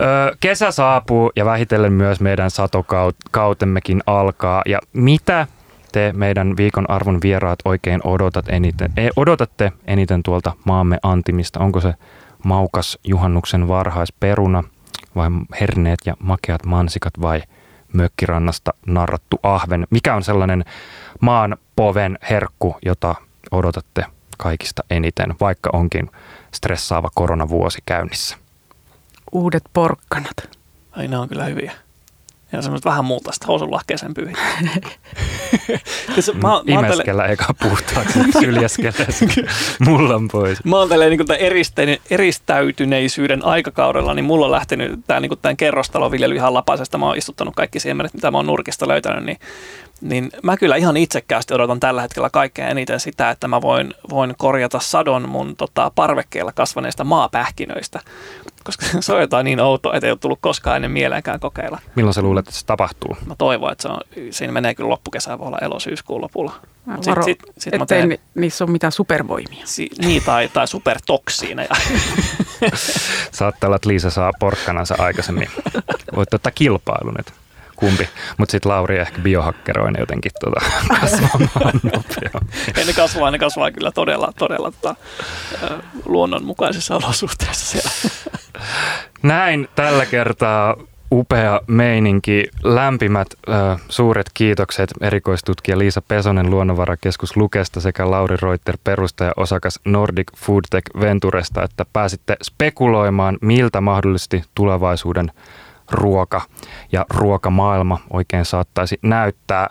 Öö, kesä saapuu ja vähitellen myös meidän satokautemmekin alkaa. Ja mitä te meidän viikon arvon vieraat oikein odotat eniten, e, odotatte eniten tuolta maamme antimista? Onko se maukas juhannuksen varhaisperuna vai herneet ja makeat mansikat vai mökkirannasta narrattu ahven? Mikä on sellainen maan poven herkku, jota odotatte kaikista eniten, vaikka onkin stressaava koronavuosi käynnissä? Uudet porkkanat. Ai ne on kyllä hyviä. Ja semmoiset vähän multaista housunlahkeeseen pyyhin. [laughs] siis mä, mä Imeskellä eikä puhtaaksi, [laughs] syljäskelee mullan pois. Mä oon tälleen niin eristäytyneisyyden aikakaudella, niin mulla on lähtenyt tämä niin tämän kerrostaloviljely ihan lapasesta. Mä oon istuttanut kaikki siemenet, mitä mä oon nurkista löytänyt, niin niin mä kyllä ihan itsekkäästi odotan tällä hetkellä kaikkein eniten sitä, että mä voin, voin korjata sadon mun tota, parvekkeella kasvaneista maapähkinöistä, koska [laughs] se on jotain niin outoa, että ei ole tullut koskaan ennen mieleenkään kokeilla. Milloin sä luulet, että se tapahtuu? Mä toivon, että se on, siinä menee kyllä loppukesää, voi olla elosyyskuun lopulla. Varo, sit, sit, sit ettei teen, niissä ole mitään supervoimia. Si, niin, tai, tai supertoksiineja. [laughs] Saattaa olla, että Liisa saa porkkanansa aikaisemmin. Voit ottaa kilpailun, että kumpi. Mutta sitten Lauri ehkä biohakkeroi ne jotenkin tuota, [laughs] kasvamaan nopeammin. ne kasvaa, ne kasvaa kyllä todella, todella tota, luonnonmukaisissa olosuhteissa siellä. Näin tällä kertaa upea meininki. Lämpimät äh, suuret kiitokset erikoistutkija Liisa Pesonen Luonnonvarakeskus Lukesta sekä Lauri Reuter perustaja osakas Nordic Foodtech Venturesta, että pääsitte spekuloimaan, miltä mahdollisesti tulevaisuuden ruoka ja ruokamaailma oikein saattaisi näyttää.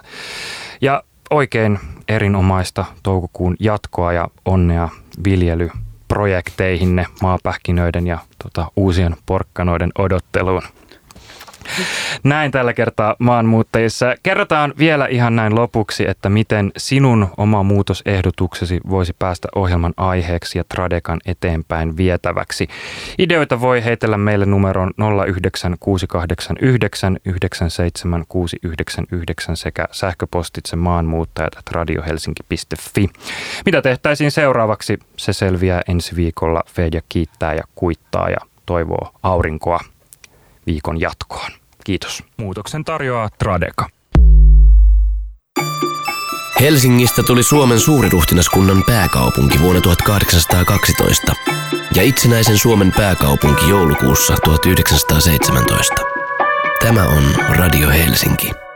Ja oikein erinomaista toukokuun jatkoa ja onnea viljelyprojekteihinne maapähkinöiden ja tota, uusien porkkanoiden odotteluun. Näin tällä kertaa maanmuuttajissa. Kerrotaan vielä ihan näin lopuksi, että miten sinun oma muutosehdotuksesi voisi päästä ohjelman aiheeksi ja Tradekan eteenpäin vietäväksi. Ideoita voi heitellä meille numeroon 09689 97699 sekä sähköpostitse maanmuuttajat radiohelsinki.fi. Mitä tehtäisiin seuraavaksi? Se selviää ensi viikolla. Fedja kiittää ja kuittaa ja toivoo aurinkoa viikon jatkoon. Kiitos. Muutoksen tarjoaa Tradeka. Helsingistä tuli Suomen suuriruhtinaskunnan pääkaupunki vuonna 1812 ja itsenäisen Suomen pääkaupunki joulukuussa 1917. Tämä on Radio Helsinki.